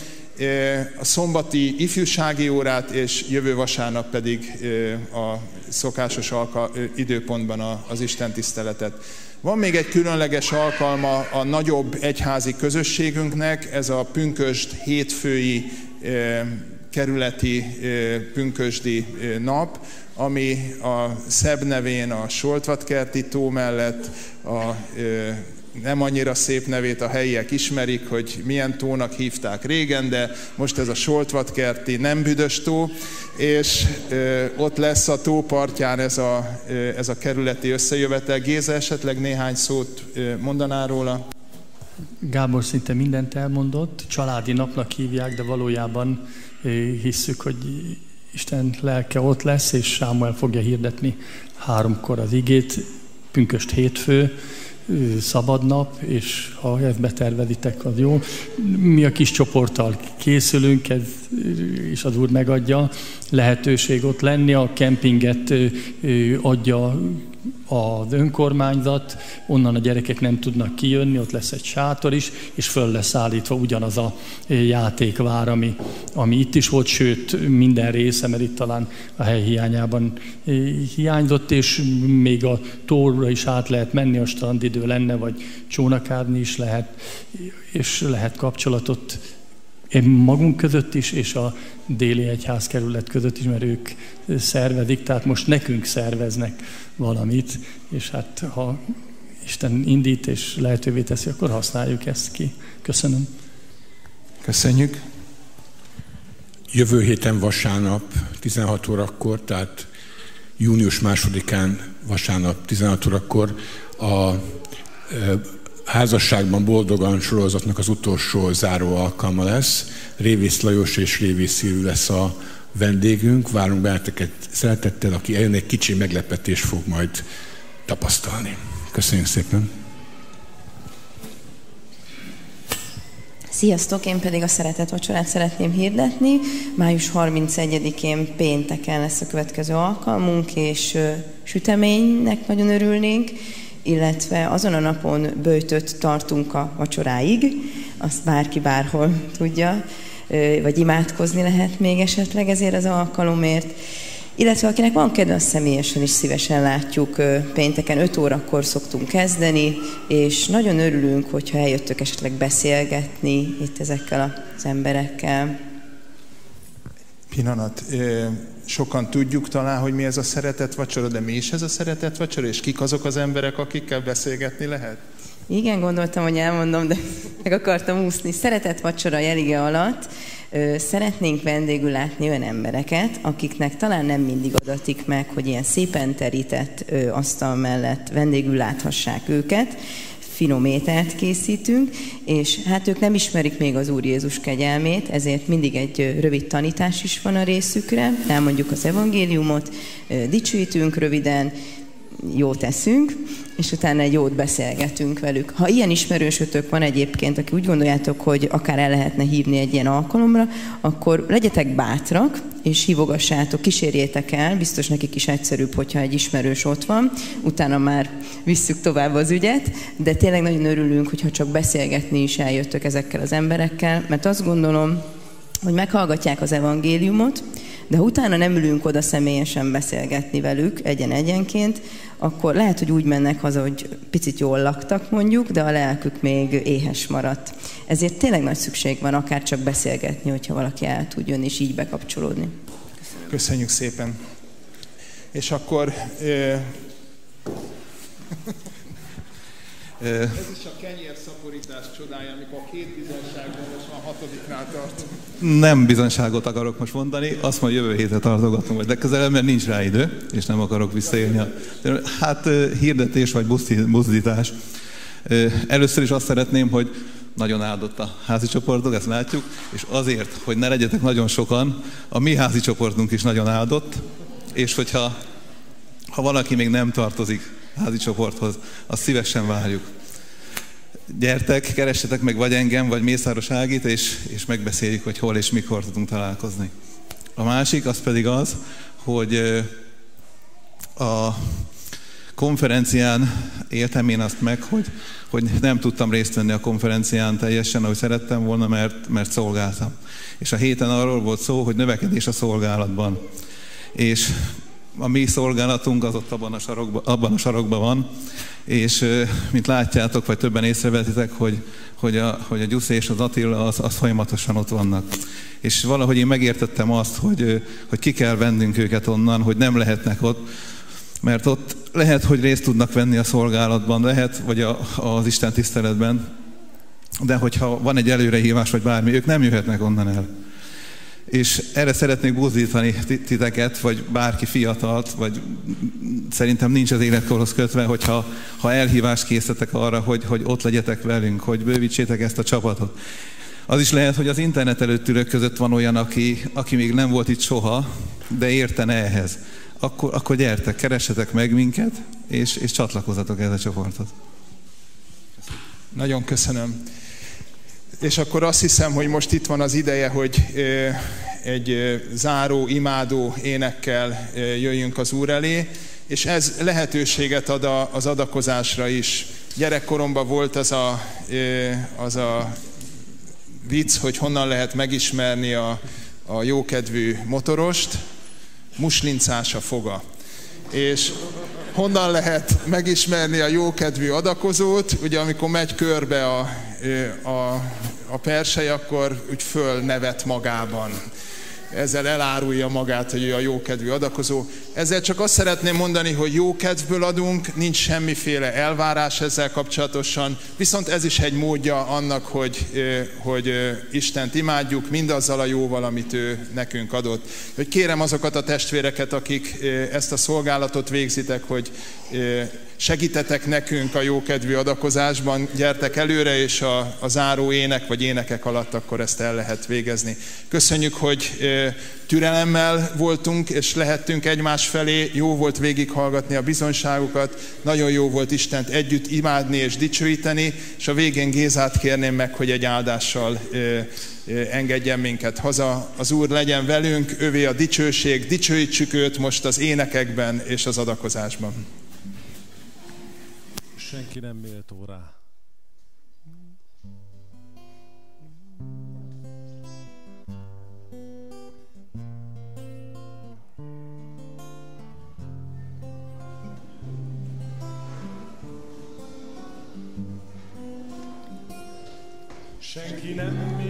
A szombati ifjúsági órát, és jövő vasárnap pedig a szokásos alka, időpontban az Isten tiszteletet. Van még egy különleges alkalma a nagyobb egyházi közösségünknek, ez a pünkösd hétfői kerületi pünkösdi nap, ami a szebb nevén a Soltvatkerti tó mellett a nem annyira szép nevét a helyiek ismerik, hogy milyen tónak hívták régen, de most ez a Soltvatkerti nem büdös tó, és ö, ott lesz a tópartján ez a, ö, ez a kerületi összejövetel. Géza esetleg néhány szót ö, mondaná róla? Gábor szinte mindent elmondott, családi napnak hívják, de valójában hisszük, hogy Isten lelke ott lesz, és Sámuel fogja hirdetni háromkor az igét, pünköst hétfő, szabad nap, és ha ezt beterveditek, az jó. Mi a kis csoporttal készülünk, ez, és az Úr megadja lehetőség ott lenni, a kempinget adja az önkormányzat, onnan a gyerekek nem tudnak kijönni, ott lesz egy sátor is, és föl lesz állítva ugyanaz a játékvár, ami, ami itt is volt, sőt minden része, mert itt talán a hely hiányában hiányzott, és még a tóra is át lehet menni, a strandidő lenne, vagy csónakárni is lehet, és lehet kapcsolatot magunk között is, és a déli egyházkerület között is, mert ők szervezik, tehát most nekünk szerveznek valamit, és hát ha Isten indít és lehetővé teszi, akkor használjuk ezt ki. Köszönöm. Köszönjük. Jövő héten vasárnap 16 órakor, tehát június másodikán vasárnap 16 órakor a házasságban boldogan sorozatnak az utolsó záró alkalma lesz. Révész Lajos és Révész Szilű lesz a vendégünk. Várunk benneteket szeretettel, aki eljön egy kicsi meglepetés fog majd tapasztalni. Köszönjük szépen! Sziasztok, én pedig a Szeretet Vacsorát szeretném hirdetni. Május 31-én pénteken lesz a következő alkalmunk, és süteménynek nagyon örülnénk, illetve azon a napon bőtöt tartunk a vacsoráig, azt bárki bárhol tudja, vagy imádkozni lehet még esetleg ezért az alkalomért. Illetve akinek van kedve, azt személyesen is szívesen látjuk. Pénteken 5 órakor szoktunk kezdeni, és nagyon örülünk, hogyha eljöttök esetleg beszélgetni itt ezekkel az emberekkel. Pillanat. Sokan tudjuk talán, hogy mi ez a szeretett vacsora, de mi is ez a szeretett vacsora, és kik azok az emberek, akikkel beszélgetni lehet? Igen, gondoltam, hogy elmondom, de meg akartam úszni. Szeretett vacsora jelige alatt Szeretnénk vendégül látni olyan embereket, akiknek talán nem mindig adatik meg, hogy ilyen szépen terített asztal mellett vendégül láthassák őket, finom ételt készítünk, és hát ők nem ismerik még az Úr Jézus kegyelmét, ezért mindig egy rövid tanítás is van a részükre, elmondjuk az evangéliumot, dicsőítünk röviden, jót teszünk, és utána jót beszélgetünk velük. Ha ilyen ismerősötök van egyébként, aki úgy gondoljátok, hogy akár el lehetne hívni egy ilyen alkalomra, akkor legyetek bátrak, és hívogassátok, kísérjétek el, biztos nekik is egyszerűbb, hogyha egy ismerős ott van, utána már visszük tovább az ügyet, de tényleg nagyon örülünk, hogyha csak beszélgetni is eljöttök ezekkel az emberekkel, mert azt gondolom, hogy meghallgatják az evangéliumot, de ha utána nem ülünk oda személyesen beszélgetni velük egyen-egyenként, akkor lehet, hogy úgy mennek haza, hogy picit jól laktak mondjuk, de a lelkük még éhes maradt. Ezért tényleg nagy szükség van akár csak beszélgetni, hogyha valaki el tud jönni és így bekapcsolódni. Köszönjük szépen. És akkor... Euh... Ez is a kenyér szaporítás csodája, amikor a két van hatodiknál tart. Nem bizonyságot akarok most mondani, azt majd jövő héten tartogatom, vagy legközelebb, mert nincs rá idő, és nem akarok visszaélni. Hát hirdetés vagy buzdítás. Először is azt szeretném, hogy nagyon áldott a házi csoportok, ezt látjuk, és azért, hogy ne legyetek nagyon sokan, a mi házi csoportunk is nagyon áldott, és hogyha ha valaki még nem tartozik házi csoporthoz, azt szívesen várjuk. Gyertek, keressetek meg vagy engem, vagy Mészáros Ágit, és, és megbeszéljük, hogy hol és mikor tudunk találkozni. A másik az pedig az, hogy a konferencián éltem én azt meg, hogy, hogy nem tudtam részt venni a konferencián teljesen, ahogy szerettem volna, mert, mert szolgáltam. És a héten arról volt szó, hogy növekedés a szolgálatban. És a mi szolgálatunk az ott abban a sarokban, abban a sarokban van, és mint látjátok, vagy többen észrevetitek, hogy, hogy, a, hogy a Gyuszi és az Attila az, az folyamatosan ott vannak. És valahogy én megértettem azt, hogy, hogy ki kell vennünk őket onnan, hogy nem lehetnek ott, mert ott lehet, hogy részt tudnak venni a szolgálatban, lehet, vagy a, az Isten tiszteletben, de hogyha van egy előrehívás, vagy bármi, ők nem jöhetnek onnan el. És erre szeretnék buzdítani titeket, vagy bárki fiatalt, vagy szerintem nincs az életkorhoz kötve, hogyha ha elhívást készítetek arra, hogy, hogy ott legyetek velünk, hogy bővítsétek ezt a csapatot. Az is lehet, hogy az internet előtt ülők között van olyan, aki, aki még nem volt itt soha, de értene ehhez. Akkor, akkor gyertek, keressetek meg minket, és, és csatlakozatok ehhez a csoportot. Nagyon köszönöm. És akkor azt hiszem, hogy most itt van az ideje, hogy egy záró, imádó énekkel jöjjünk az Úr elé, és ez lehetőséget ad az adakozásra is. Gyerekkoromban volt az a, az a vicc, hogy honnan lehet megismerni a, a jókedvű motorost, muslincás a foga. És honnan lehet megismerni a jókedvű adakozót, ugye amikor megy körbe a, a a persely, akkor úgy fölnevet magában ezzel elárulja magát, hogy ő a jókedvű adakozó. Ezzel csak azt szeretném mondani, hogy jó kedvből adunk, nincs semmiféle elvárás ezzel kapcsolatosan, viszont ez is egy módja annak, hogy, hogy Istent imádjuk mindazzal a jóval, amit ő nekünk adott. Hogy kérem azokat a testvéreket, akik ezt a szolgálatot végzitek, hogy segítetek nekünk a jókedvű adakozásban, gyertek előre, és a, a záró ének vagy énekek alatt akkor ezt el lehet végezni. Köszönjük, hogy türelemmel voltunk, és lehettünk egymás felé, jó volt végighallgatni a bizonyságokat, nagyon jó volt Istent együtt imádni és dicsőíteni, és a végén Gézát kérném meg, hogy egy áldással engedjen minket haza. Az Úr legyen velünk, övé a dicsőség, dicsőítsük őt most az énekekben és az adakozásban senki nem méltó rá. Senki nem méltó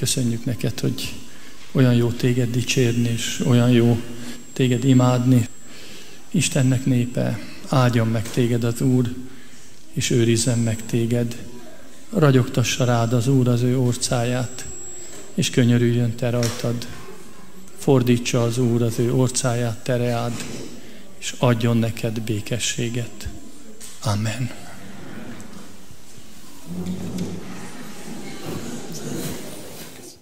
köszönjük neked, hogy olyan jó téged dicsérni, és olyan jó téged imádni. Istennek népe, áldjon meg téged az Úr, és őrizzen meg téged. Ragyogtassa rád az Úr az ő orcáját, és könyörüljön te rajtad. Fordítsa az Úr az ő orcáját tereád, és adjon neked békességet. Amen.